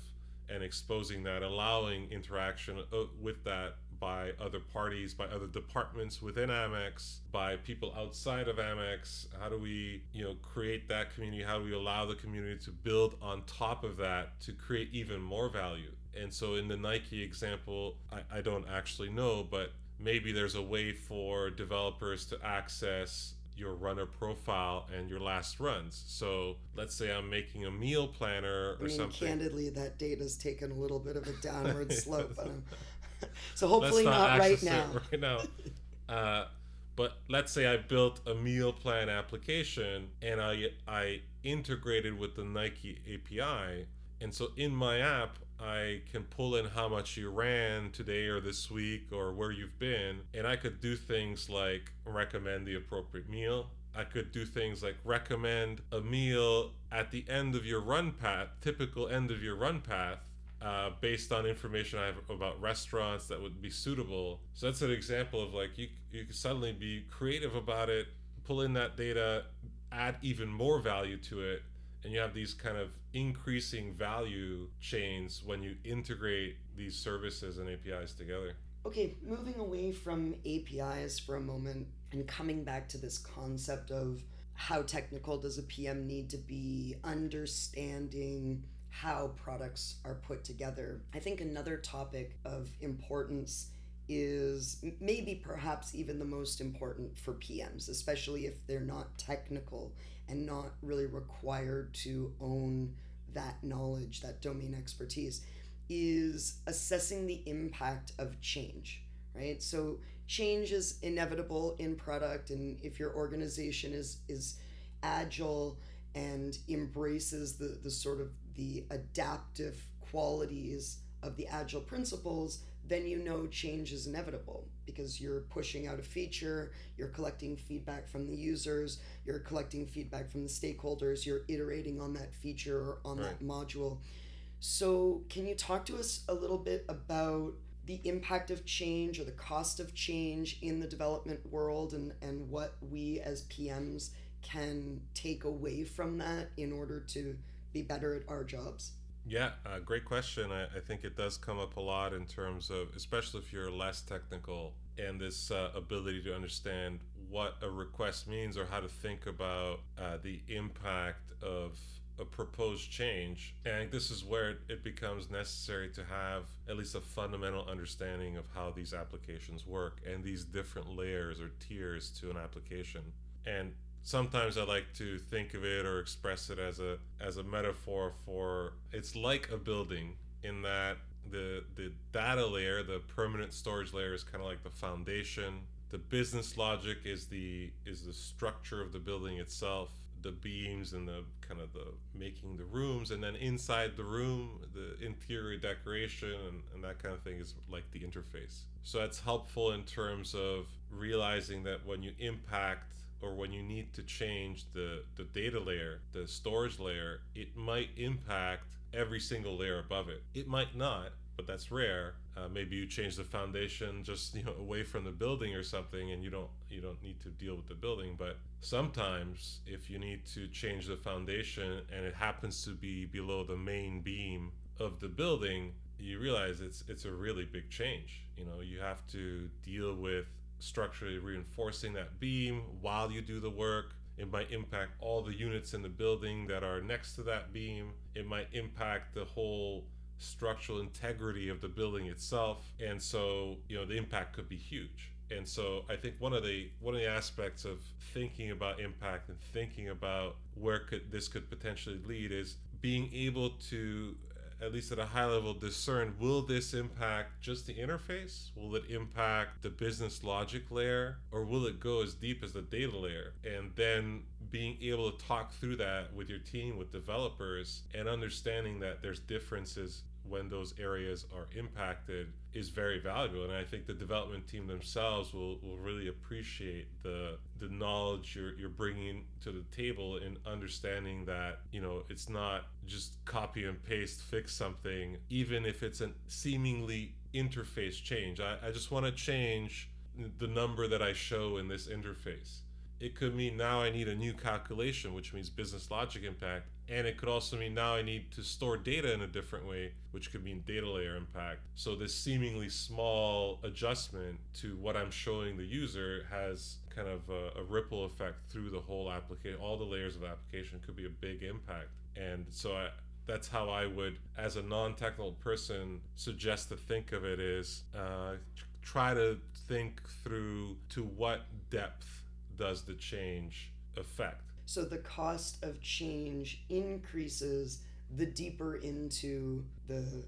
and exposing that allowing interaction uh, with that by other parties, by other departments within Amex, by people outside of Amex? How do we, you know, create that community? How do we allow the community to build on top of that to create even more value? And so in the Nike example, I, I don't actually know, but maybe there's a way for developers to access your runner profile and your last runs. So let's say I'm making a meal planner or I mean, something. Candidly, that data's taken a little bit of a downward [laughs] slope. [laughs] so hopefully not, not right now. Right now. [laughs] Uh, but let's say I built a meal plan application and I I integrated with the Nike API, and so in my app I can pull in how much you ran today or this week or where you've been, and I could do things like recommend the appropriate meal. I could do things like recommend a meal at the end of your run path, typical end of your run path, uh, based on information I have about restaurants that would be suitable. So that's an example of like you you can suddenly be creative about it, pull in that data, add even more value to it, and you have these kind of increasing value chains when you integrate these services and APIs together. Okay, moving away from APIs for a moment and coming back to this concept of how technical does a PM need to be understanding how products are put together. I think another topic of importance is maybe perhaps even the most important for PMs, especially if they're not technical and not really required to own that knowledge, that domain expertise, is assessing the impact of change, right? So change is inevitable in product, and if your organization is is agile and embraces the the sort of the adaptive qualities of the agile principles, then you know change is inevitable because you're pushing out a feature, you're collecting feedback from the users, you're collecting feedback from the stakeholders, you're iterating on that feature or on right. that module. So, can you talk to us a little bit about the impact of change or the cost of change in the development world and, and what we as PMs can take away from that in order to be better at our jobs? Yeah, uh, great question. I, I, think it does come up a lot in terms of, especially if you're less technical, and this uh, ability to understand what a request means or how to think about uh, the impact of a proposed change. And this is where it, becomes necessary to have at least a fundamental understanding of how these applications work and these different layers or tiers to an application. And sometimes I like to think of it or express it as a as a metaphor for it's like a building in that the the data layer, the permanent storage layer is kind of like the foundation. The business logic is the is the structure of the building itself, the beams and the kind of the making the rooms and then inside the room, the interior decoration and, and that kind of thing is like the interface. So that's helpful in terms of realizing that when you impact or when you need to change the, the data layer, the storage layer, it might impact every single layer above it. It might not, but that's rare. Uh, maybe you change the foundation just you know away from the building or something, and you don't you don't need to deal with the building. But sometimes, if you need to change the foundation and it happens to be below the main beam of the building, you realize it's it's a really big change. You know, you have to deal with structurally reinforcing that beam while you do the work. It might impact all the units in the building that are next to that beam. It might impact the whole structural integrity of the building itself. And so, you know, the impact could be huge. And so I think one of the one of the aspects of thinking about impact and thinking about where could this could potentially lead is being able to at least at a high level, discern will this impact just the interface? Will it impact the business logic layer? Or will it go as deep as the data layer? And then being able to talk through that with your team, with developers, and understanding that there's differences when those areas are impacted is very valuable and i think the development team themselves will, will really appreciate the the knowledge you're, you're bringing to the table in understanding that you know it's not just copy and paste fix something even if it's a seemingly interface change. I, I just want to change the number that i show in this interface. It could mean now i need a new calculation which means business logic impact And it could also mean now I need to store data in a different way, which could mean data layer impact. So this seemingly small adjustment to what I'm showing the user has kind of a, a ripple effect through the whole application. All the layers of application could be a big impact. And so I, that's how I would, as a non-technical person, suggest to think of it is uh, try to think through to what depth does the change affect so the cost of change increases the deeper into the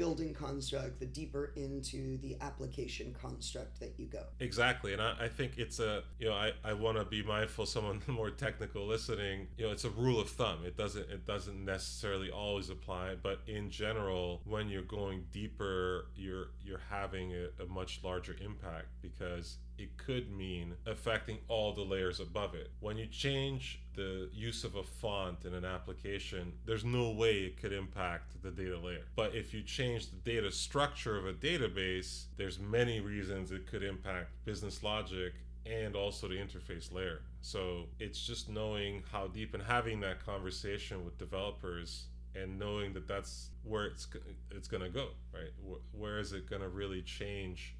building construct, the deeper into the application construct that you go. Exactly. And I, I think it's a, you know, I, I want to be mindful [laughs] someone more technical listening, you know, it's a rule of thumb. It doesn't, it doesn't necessarily always apply, but in general, when you're going deeper, you're, you're having a, a much larger impact because it could mean affecting all the layers above it. When you change the use of a font in an application, there's no way it could impact the data layer. But if you change the data structure of a database, there's many reasons it could impact business logic and also the interface layer. So it's just knowing how deep and having that conversation with developers and knowing that that's where it's it's going to go, right? Where is it going to really change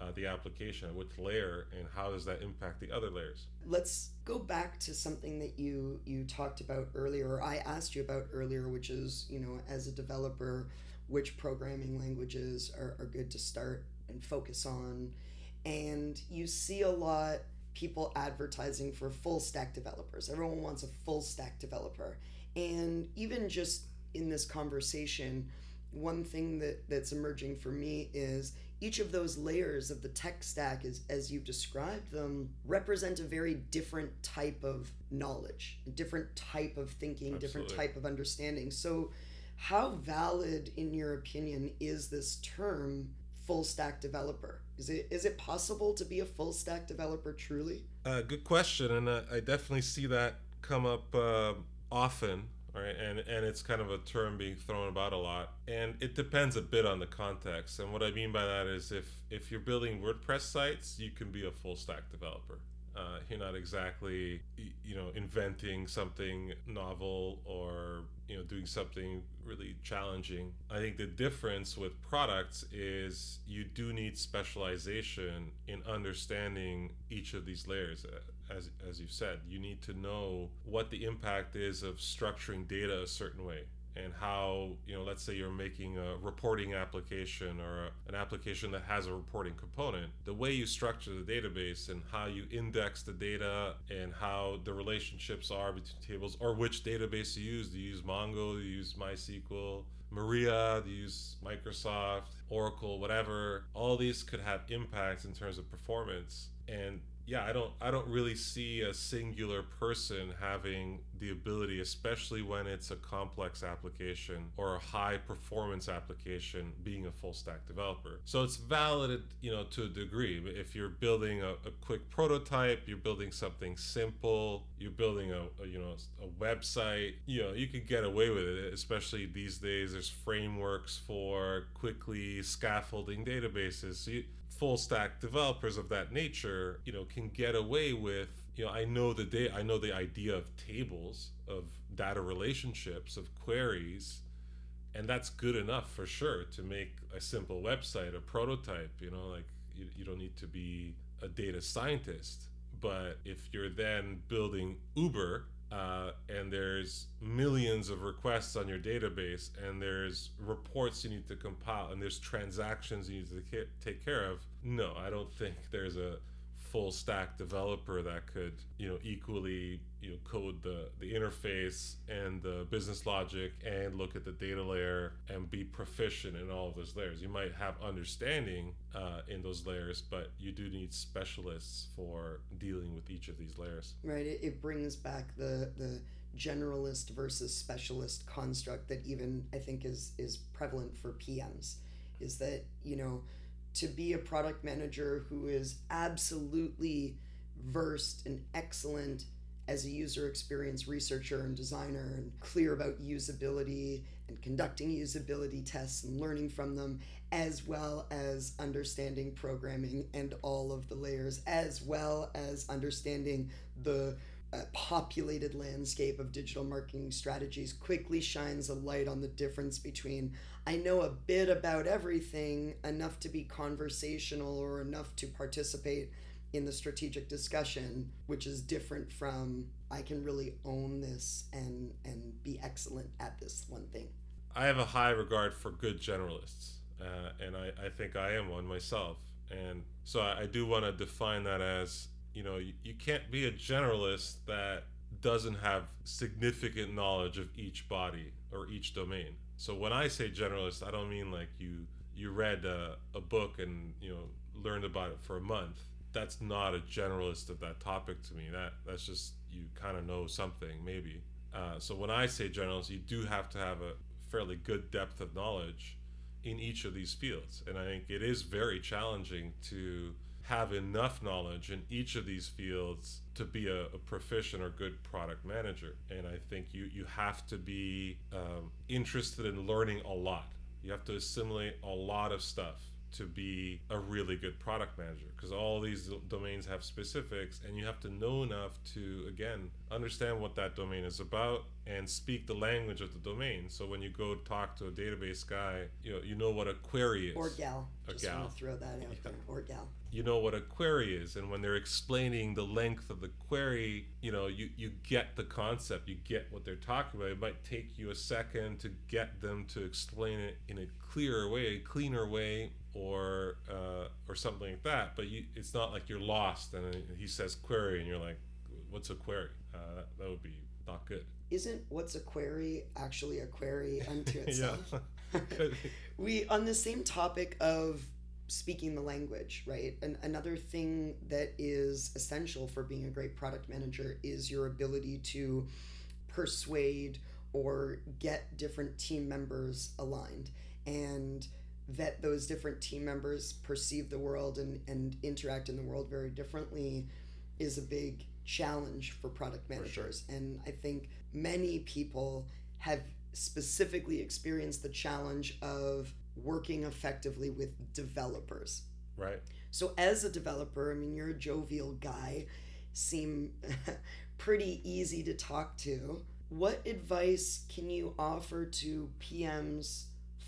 uh, the application, which layer, and how does that impact the other layers? Let's go back to something that you you talked about earlier, or I asked you about earlier, which is you know as a developer, which programming languages are, are good to start and focus on, and you see a lot people advertising for full stack developers. Everyone wants a full stack developer, and even just in this conversation, one thing that that's emerging for me is each of those layers of the tech stack is as you've described them represent a very different type of knowledge a different type of thinking Absolutely. different type of understanding. So how valid in your opinion is this term full stack developer? Is it is it possible to be a full stack developer truly? Uh, good question and uh, i definitely see that come up uh, often right? And and it's kind of a term being thrown about a lot, and it depends a bit on the context. And what I mean by that is if if you're building WordPress sites, you can be a full stack developer. Uh, you're not exactly you know inventing something novel or you know doing something really challenging. I think the difference with products is you do need specialization in understanding each of these layers as, as you've said, you need to know what the impact is of structuring data a certain way and how, you know, let's say you're making a reporting application or a, an application that has a reporting component, the way you structure the database and how you index the data and how the relationships are between tables or which database you use. Do you use Mongo? Do you use MySQL? Maria, do you use Microsoft, Oracle, whatever. All these could have impacts in terms of performance. And yeah, I don't I don't really see a singular person having the ability, especially when it's a complex application or a high performance application, being a full stack developer. So it's valid, you know, to a degree. If you're building a, a quick prototype, you're building something simple, you're building a, a, you know a website, you know, you could get away with it. Especially these days, there's frameworks for quickly scaffolding databases. So you, full stack developers of that nature, you know, can get away with, you know, I know the day I know the idea of tables, of data relationships, of queries, and that's good enough for sure to make a simple website, a prototype, you know, like you, you don't need to be a data scientist. But if you're then building Uber, uh, and there's millions of requests on your database, and there's reports you need to compile, and there's transactions you need to take care of. No, I don't think there's a full stack developer that could you know equally you know code the the interface and the business logic and look at the data layer and be proficient in all of those layers. You might have understanding uh, in those layers but you do need specialists for dealing with each of these layers. Right it, it brings back the the generalist versus specialist construct that even i think is is prevalent for pms is that you know to be a product manager who is absolutely versed and excellent as a user experience researcher and designer and clear about usability and conducting usability tests and learning from them, as well as understanding programming and all of the layers, as well as understanding the uh, populated landscape of digital marketing strategies quickly shines a light on the difference between I know a bit about everything, enough to be conversational or enough to participate in the strategic discussion, which is different from I can really own this and and be excellent at this one thing. I have a high regard for good generalists, uh, and I, I think I am one myself. And so I, I do want to define that as you know you, you can't be a generalist that doesn't have significant knowledge of each body or each domain. So when I say generalist, I don't mean like you you read a, a book and you know learned about it for a month. That's not a generalist of that topic to me. That that's just you kind of know something maybe. Uh, so when I say generalist, you do have to have a fairly good depth of knowledge in each of these fields, and I think it is very challenging to have enough knowledge in each of these fields to be a, a, proficient or good product manager. And I think you, you have to be um, interested in learning a lot. You have to assimilate a lot of stuff to be a really good product manager because all these domains have specifics and you have to know enough to again understand what that domain is about and speak the language of the domain. So when you go talk to a database guy you know you know what a query is. Or gal. A just gal. want to throw that out yeah. there or gal. You know what a query is and when they're explaining the length of the query you know you, you get the concept you get what they're talking about. It might take you a second to get them to explain it in a clearer way a cleaner way or uh, or something like that but you it's not like you're lost and he says query and you're like what's a query? Uh, that, that would be not good. Isn't what's a query actually a query unto [laughs] itself? [laughs] [laughs] We on the same topic of speaking the language, right? And another thing that is essential for being a great product manager is your ability to persuade or get different team members aligned. And that those different team members perceive the world and, and interact in the world very differently is a big challenge for product managers. For sure. And I think many people have specifically experienced the challenge of working effectively with developers. Right. So as a developer, I mean, you're a jovial guy, seem [laughs] pretty easy to talk to. What advice can you offer to PMs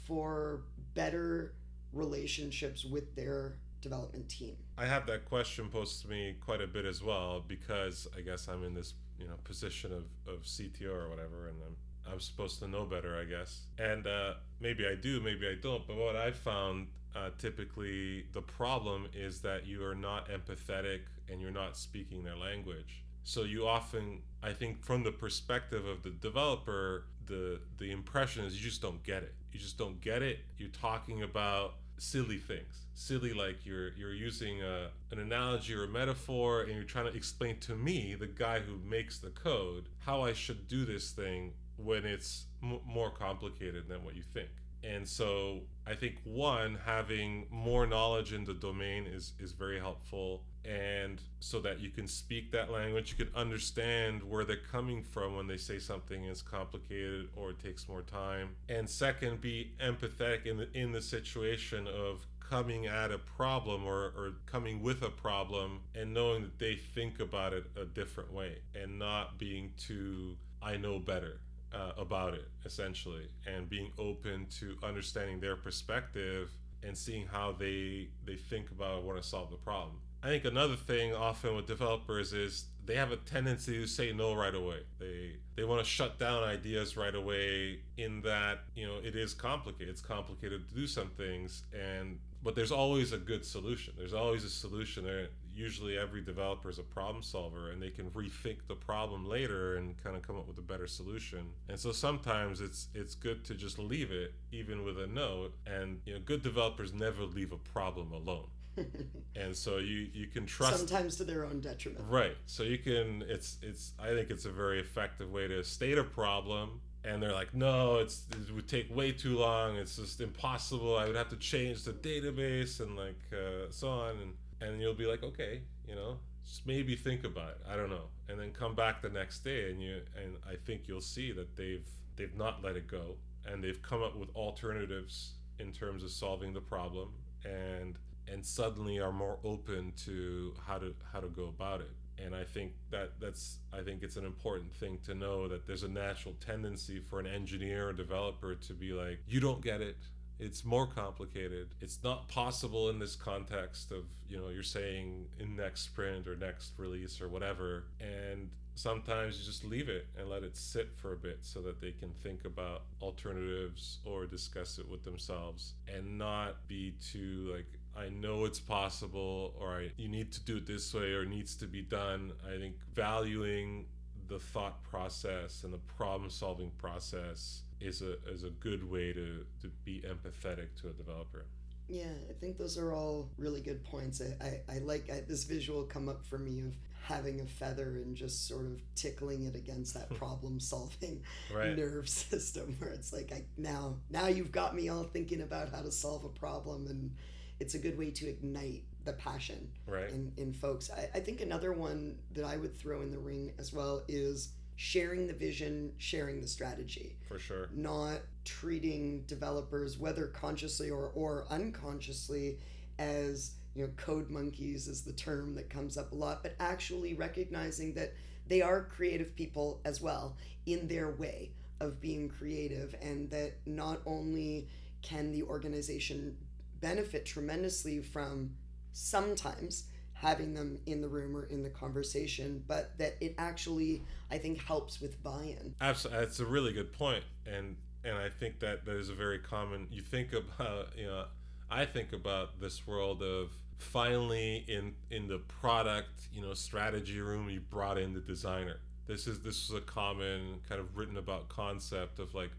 for better relationships with their development team? I have that question posed to me quite a bit as well because I guess I'm in this you know position of, of CTO or whatever, and I'm I'm supposed to know better, I guess. And uh, maybe I do, maybe I don't. But what I found uh, typically the problem is that you are not empathetic and you're not speaking their language. So you often, I think, from the perspective of the developer, the the impression is you just don't get it. You just don't get it. You're talking about silly things silly like you're you're using a, an analogy or a metaphor and you're trying to explain to me the guy who makes the code how i should do this thing when it's m- more complicated than what you think. And so I think one having more knowledge in the domain is is very helpful. And so that you can speak that language you can understand where they're coming from when they say something is complicated or takes more time. And second be empathetic in the in the situation of coming at a problem or, or coming with a problem and knowing that they think about it a different way and not being too I know better uh, about it essentially and being open to understanding their perspective and seeing how they they think about want to solve the problem. I think another thing often with developers is they have a tendency to say no right away. They they want to shut down ideas right away in that you know it is complicated it's complicated to do some things and but there's always a good solution. There's always a solution there usually every developer is a problem solver and they can rethink the problem later and kind of come up with a better solution. And so sometimes it's it's good to just leave it even with a note and you know good developers never leave a problem alone. [laughs] and so you you can trust sometimes to their own detriment. Right. So you can it's it's I think it's a very effective way to state a problem and they're like, no, it's it would take way too long. It's just impossible. I would have to change the database and like uh, so on. And and you'll be like, okay, you know, just maybe think about it. I don't know, and then come back the next day, and you and I think you'll see that they've they've not let it go, and they've come up with alternatives in terms of solving the problem, and and suddenly are more open to how to how to go about it. and I think that that's I think it's an important thing to know that there's a natural tendency for an engineer or developer to be like, you don't get it. It's more complicated. It's not possible in this context of, you know, you're saying in next sprint or next release or whatever. And sometimes you just leave it and let it sit for a bit so that they can think about alternatives or discuss it with themselves and not be too like I know it's possible or I, you need to do it this way or needs to be done. I think valuing the thought process and the problem solving process is a is a good way to, to be empathetic to a developer. Yeah, I think those are all really good points. I, I, I like I, this visual come up for me of having a feather and just sort of tickling it against that [laughs] problem solving right. nerve [laughs] system where it's like I now now you've got me all thinking about how to solve a problem and it's a good way to ignite the passion right. in, in folks. I, I think another one that I would throw in the ring as well is sharing the vision, sharing the strategy. For sure. Not treating developers, whether consciously or, or unconsciously, as you know, code monkeys is the term that comes up a lot, but actually recognizing that they are creative people as well in their way of being creative, and that not only can the organization benefit tremendously from sometimes having them in the room or in the conversation, but that it actually, I think, helps with buy-in. Absolutely, that's a really good point, and and I think that that is a very common. You think about, you know, I think about this world of finally in in the product, you know, strategy room, you brought in the designer. This is this is a common kind of written about concept of like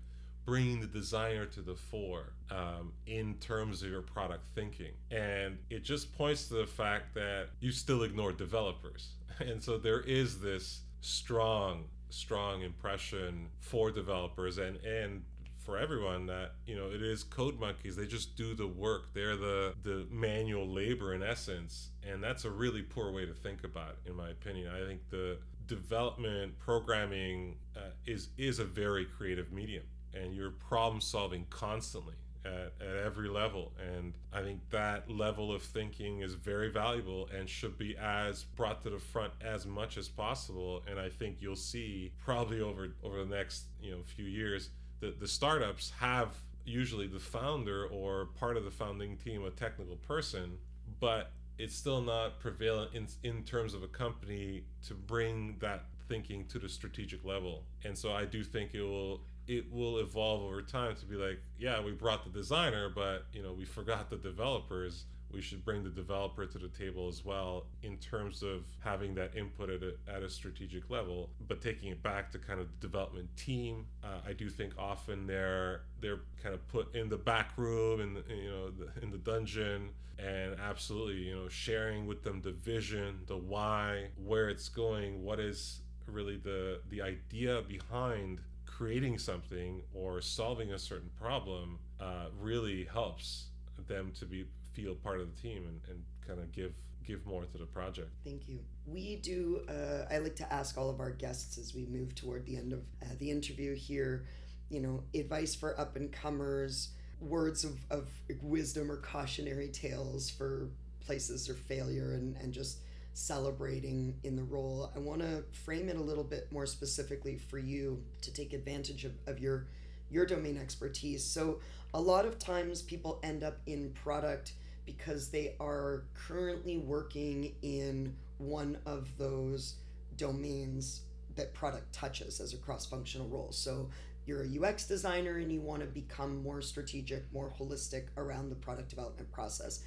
bringing the designer to the fore um, in terms of your product thinking. And it just points to the fact that you still ignore developers. [laughs] And so there is this strong, strong impression for developers and, and for everyone that you know it is code monkeys. They just do the work. They're the the manual labor in essence. And that's a really poor way to think about it in my opinion. I think the development programming uh, is is a very creative medium and you're problem solving constantly at, at every level. And I think that level of thinking is very valuable and should be as brought to the front as much as possible. And I think you'll see probably over over the next you know few years that the startups have usually the founder or part of the founding team a technical person, but it's still not prevalent in, in terms of a company to bring that thinking to the strategic level. And so I do think it will it will evolve over time to be like, yeah, we brought the designer, but you know, we forgot the developers. We should bring the developer to the table as well in terms of having that input at a, at a strategic level, but taking it back to kind of the development team. Uh, I do think often they're they're kind of put in the back room and you know the, in the dungeon and absolutely you know sharing with them the vision, the why, where it's going, what is really the the idea behind creating something or solving a certain problem uh, really helps them to be feel part of the team and, and kind of give give more to the project. Thank you. We do. Uh, I like to ask all of our guests as we move toward the end of uh, the interview here. You know, advice for up and comers, words of, of wisdom or cautionary tales for places or failure, and and just celebrating in the role. I want to frame it a little bit more specifically for you to take advantage of, of your your domain expertise. So a lot of times people end up in product because they are currently working in one of those domains that product touches as a cross-functional role. So you're a UX designer and you want to become more strategic, more holistic around the product development process.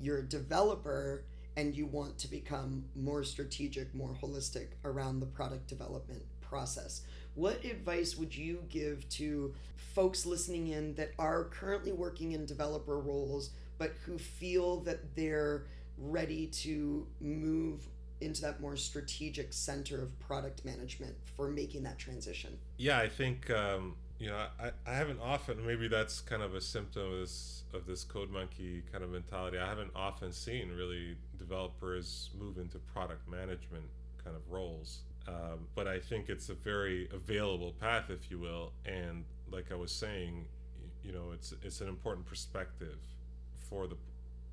You're a developer and you want to become more strategic, more holistic around the product development process. What advice would you give to folks listening in that are currently working in developer roles but who feel that they're ready to move into that more strategic center of product management for making that transition? Yeah, I think um, you know I, I haven't often maybe that's kind of a symptom of this of this code monkey kind of mentality. I haven't often seen really developers move into product management kind of roles. Um, but I think it's a very available path, if you will. And like I was saying, you know, it's it's an important perspective for the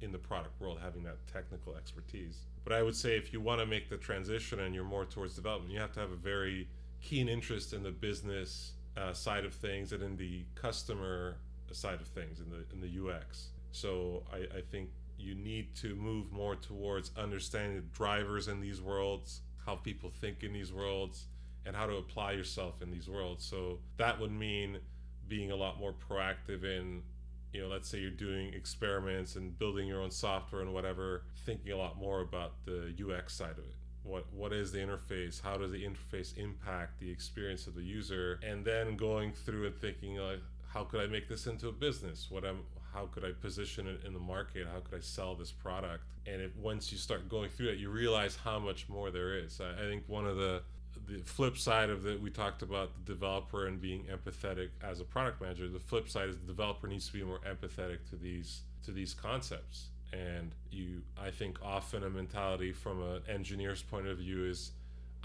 in the product world, having that technical expertise. But I would say if you want to make the transition and you're more towards development, you have to have a very keen interest in the business uh, side of things and in the customer side of things, in the in the UX. So I, I think you need to move more towards understanding the drivers in these worlds, how people think in these worlds, and how to apply yourself in these worlds. So that would mean being a lot more proactive in you know let's say you're doing experiments and building your own software and whatever thinking a lot more about the ux side of it what what is the interface? How does the interface impact the experience of the user? And then going through and thinking like how could i make this into a business? What i'm how could i position it in the market? How could i sell this product? And if once you start going through it you realize how much more there is. I, I think one of the the flip side of that we talked about the developer and being empathetic as a product manager. The flip side is the developer needs to be more empathetic to these to these concepts and you i think often a mentality from an engineer's point of view is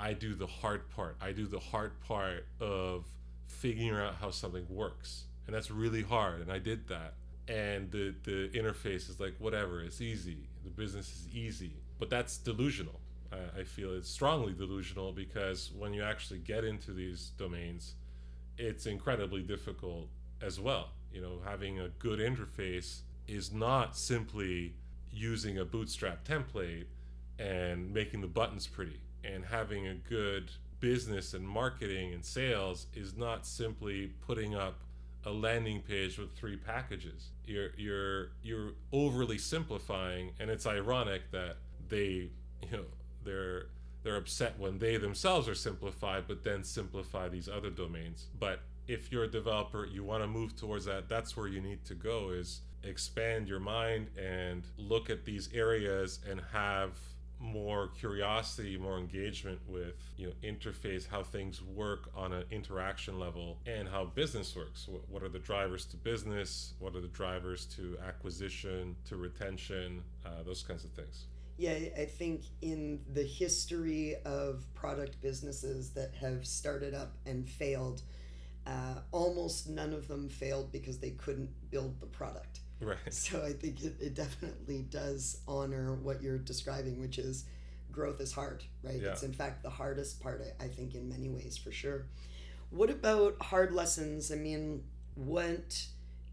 i do the hard part. I do the hard part of figuring out how something works. And that's really hard and i did that. And the the interface is like whatever it's easy. The business is easy. But that's delusional. I, I feel it's strongly delusional because when you actually get into these domains, it's incredibly difficult as well. You know, having a good interface is not simply using a bootstrap template and making the buttons pretty. And having a good business and marketing and sales is not simply putting up a landing page with three packages. You're you're you're overly simplifying and it's ironic that they you know they're they're upset when they themselves are simplified, but then simplify these other domains. But if you're a developer, you want to move towards that. That's where you need to go is expand your mind and look at these areas and have more curiosity, more engagement with you know interface, how things work on an interaction level, and how business works. What are the drivers to business? What are the drivers to acquisition, to retention? Uh, those kinds of things. Yeah, I think in the history of product businesses that have started up and failed, uh, almost none of them failed because they couldn't build the product. Right. So I think it, it definitely does honor what you're describing, which is growth is hard, right? Yeah. It's in fact the hardest part, I, I think, in many ways for sure. What about hard lessons? I mean, what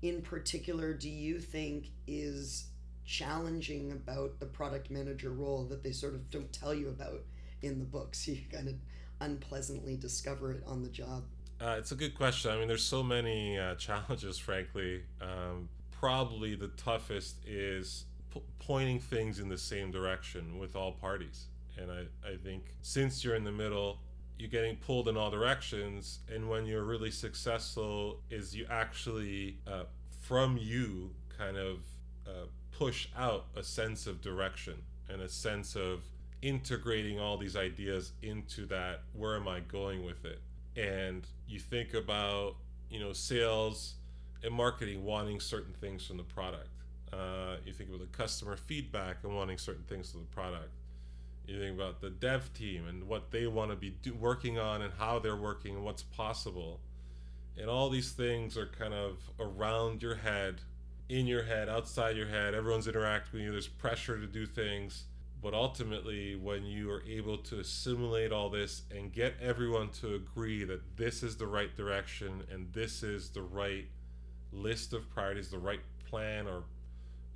in particular do you think is challenging about the product manager role that they sort of don't tell you about in the books. [laughs] You kind of unpleasantly discover it on the job. Uh, it's a good question. I mean, there's so many uh, challenges, frankly. Um, probably the toughest is p- pointing things in the same direction with all parties. And I, I think since you're in the middle, you're getting pulled in all directions. And when you're really successful, is you actually, uh, from you, kind of uh, push out a sense of direction and a sense of integrating all these ideas into that where am i going with it and you think about you know sales and marketing wanting certain things from the product uh, you think about the customer feedback and wanting certain things from the product you think about the dev team and what they want to be do, working on and how they're working and what's possible and all these things are kind of around your head in your head, outside your head. Everyone's interacting with you. There's pressure to do things. But ultimately, when you are able to assimilate all this and get everyone to agree that this is the right direction and this is the right list of priorities, the right plan or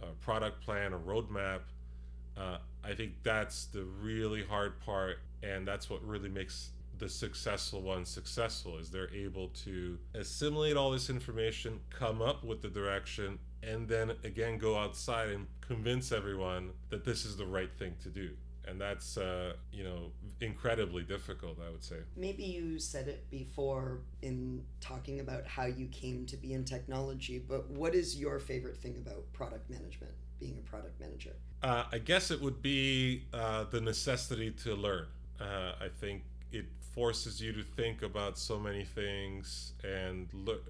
uh, product plan or roadmap, uh, I think that's the really hard part. And that's what really makes the successful ones successful is they're able to assimilate all this information come up with the direction and then again go outside and convince everyone that this is the right thing to do and that's uh, you know incredibly difficult i would say maybe you said it before in talking about how you came to be in technology but what is your favorite thing about product management being a product manager uh, i guess it would be uh, the necessity to learn uh, i think it forces you to think about so many things and look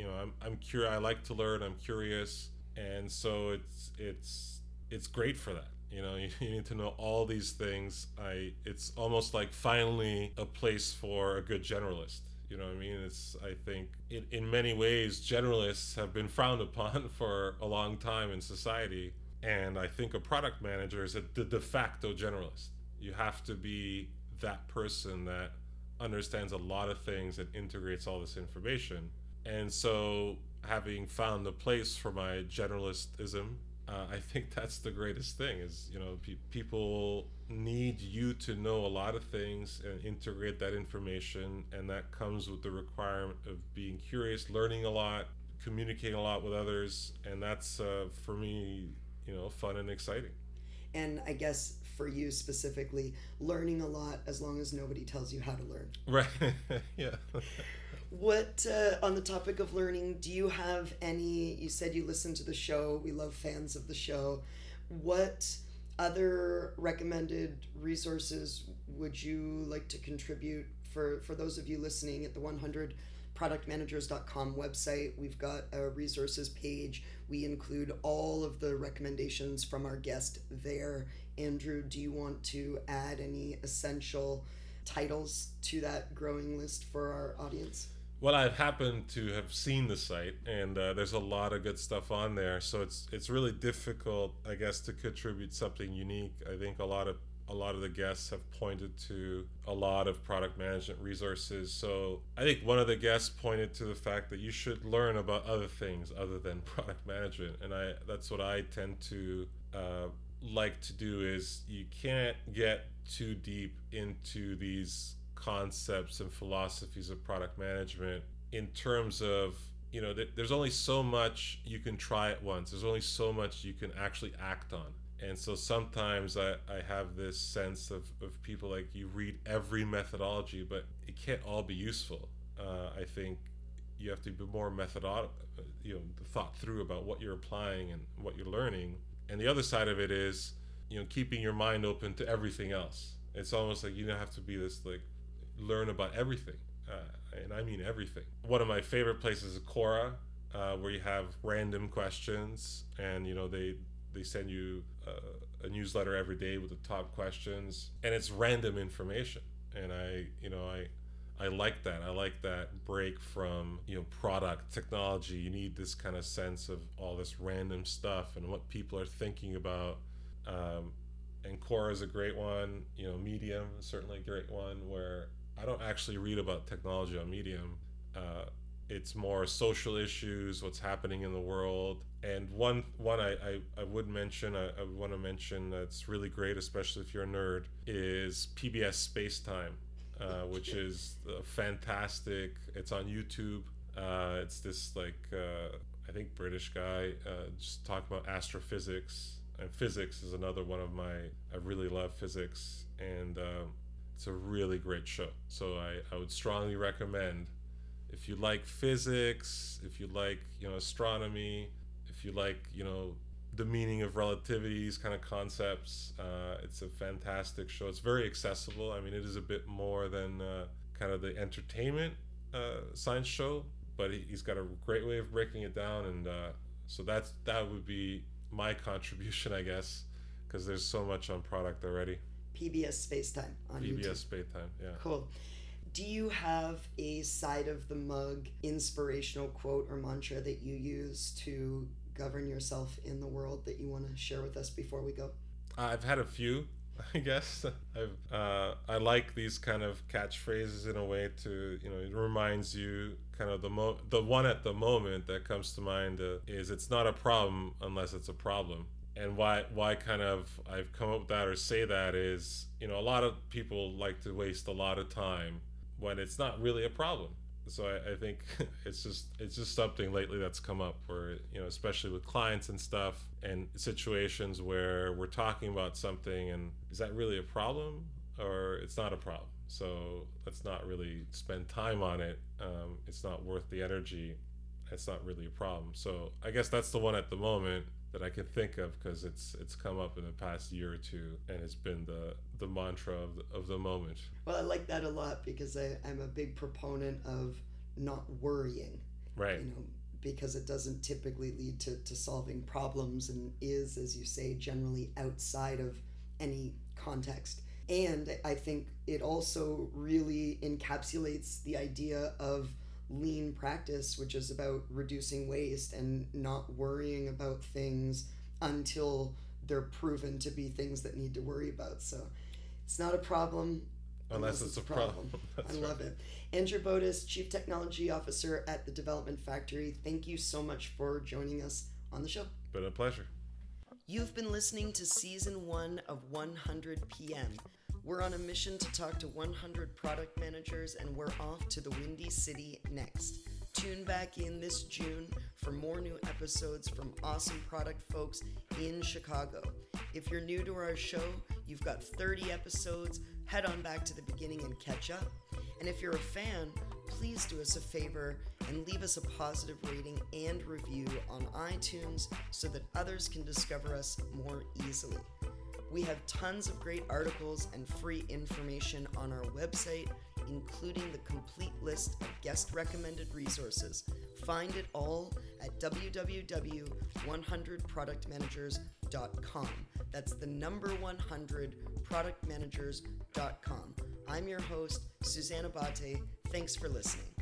you know I'm I'm curious. I like to learn. I'm curious, and so it's it's it's great for that. You know, you, [laughs] you need to know all these things. I it's almost like finally a place for a good generalist. You know what I mean? It's I think in, in many ways generalists have been frowned upon [laughs] for a long time in society. And I think a product manager is a, the de facto generalist. You have to be that person that understands a lot of things and integrates all this information. And so, having found a place for my generalistism, uh, I think [laughs] that's the greatest thing. Is you know, pe- people need you to know a lot of things and integrate that information, and that comes with the requirement of being curious, learning a lot, communicating a lot with others, and that's uh, for me, you know, fun and exciting. And I guess for you specifically, learning a lot as long as nobody tells you how to learn. Right. [laughs] yeah. [laughs] What, uh, on the topic of learning, do you have any? You said you listen to the show. We love fans of the show. What other recommended resources would you like to contribute for, for those of you listening at the 100 productmanagers.com website? We've got a resources page. We include all of the recommendations from our guest there. Andrew, do you want to add any essential titles to that growing list for our audience? Well, I've happened to have seen the site, and uh, there's a lot of good stuff on there. So it's it's really difficult, I guess, to contribute something unique. I think a lot of a lot of the guests have pointed to a lot of product management resources. So I think one of the guests pointed to the fact that you should learn about other things other than [laughs] product management, and I that's what I tend to uh, like to do. Is you can't get too deep into these concepts and philosophies of product management in terms of you know there's only so much you can try at once. There's only so much you can actually act on. And so sometimes I, I have this sense of, of people like you read every methodology but it can't all be useful. Uh, i think you have to be more methodological you know thought through about what you're applying and what you're learning. And the other side of it is you know keeping your mind open to everything else. It's almost like you don't have to be this like learn about everything, uh, and I mean everything. One of my favorite places is Quora, uh, where you have random questions, and you know they they send you uh, a newsletter every day with the top questions, and it's random information. And I, you know, I I like that. I like that break from you know product technology. You need this kind of sense of all this random stuff and what people are thinking about. Um, and Quora is a great one. You know, Medium certainly a great one where I don't actually read about technology on Medium. Uh, it's more social issues, what's happening in the world. And one one I, I, I would mention, I, I want to mention that's really great, especially if you're a nerd, is PBS Space Time, uh, which is fantastic. It's on YouTube. Uh, it's this like uh, I think British guy uh, just talking about astrophysics and physics is another one of my I really love physics and um, it's a really great show. So I, I would strongly recommend if you like physics, if you like, you know, astronomy, if you like, you know, the meaning of relativity, these kind of concepts, uh, it's a fantastic show. It's very accessible. I mean, it is a bit more than uh, kind of the entertainment uh, science show, but he, has got a great way of breaking it down. And uh, so that's that would be my [laughs] contribution, I guess, because there's so much on product already. PBS Space Time on PBS YouTube. Space Time, yeah. Cool. Do you have a side of the mug inspirational quote or mantra that you use to govern yourself in the world that you want to share with us before we go? I've had a few, [laughs] I guess. I've uh, I like these kind of catchphrases in a way to you know it reminds you kind of the mo the one at the moment that comes to mind uh, is it's not a problem unless it's a problem and why why kind of I've come up with that or say that is you know a lot of people like to waste a lot of time when it's not really a problem. So I, I, think [laughs] it's just it's just something lately that's come up where you know especially with clients and stuff and situations where we're talking about something and is that really a problem or it's not a problem? So let's not really spend time on it. Um, it's not worth the energy. It's not really a problem. So i guess that's the one at the moment that I can think of because it's it's come up in the past year or two and it's been the the mantra of the, of the moment. Well, I like that a lot because I, I'm a big proponent of not worrying. Right. You know, because it doesn't typically lead to, to solving problems and is, as you say, generally outside of any context. And I think it also really encapsulates the idea of lean practice, which is about reducing waste and not worrying about things until they're proven to be things that need to worry about. So it's not a problem Unless, it's, a problem. [laughs] I love right. it. Andrew Bodis, Chief Technology Officer at the Development Factory, thank you so much for joining us on the show. Been a pleasure. You've been listening to season one of 100 PM. We're on a mission to talk to 100 product managers, and we're off to the Windy City next. Tune back in this June for more new episodes from awesome product folks in Chicago. If you're new to our show, you've got 30 episodes. Head on back to the beginning and catch up. And if you're a fan, please do us a favor and leave us a positive rating and review on iTunes so that others can discover us more easily. We have tons of great articles and free information on our website, including the complete list of guest recommended resources. Find it all at www.100productmanagers.com. That's the number 100 productmanagers.com. I'm your host, Susanna Bate. Thanks for listening.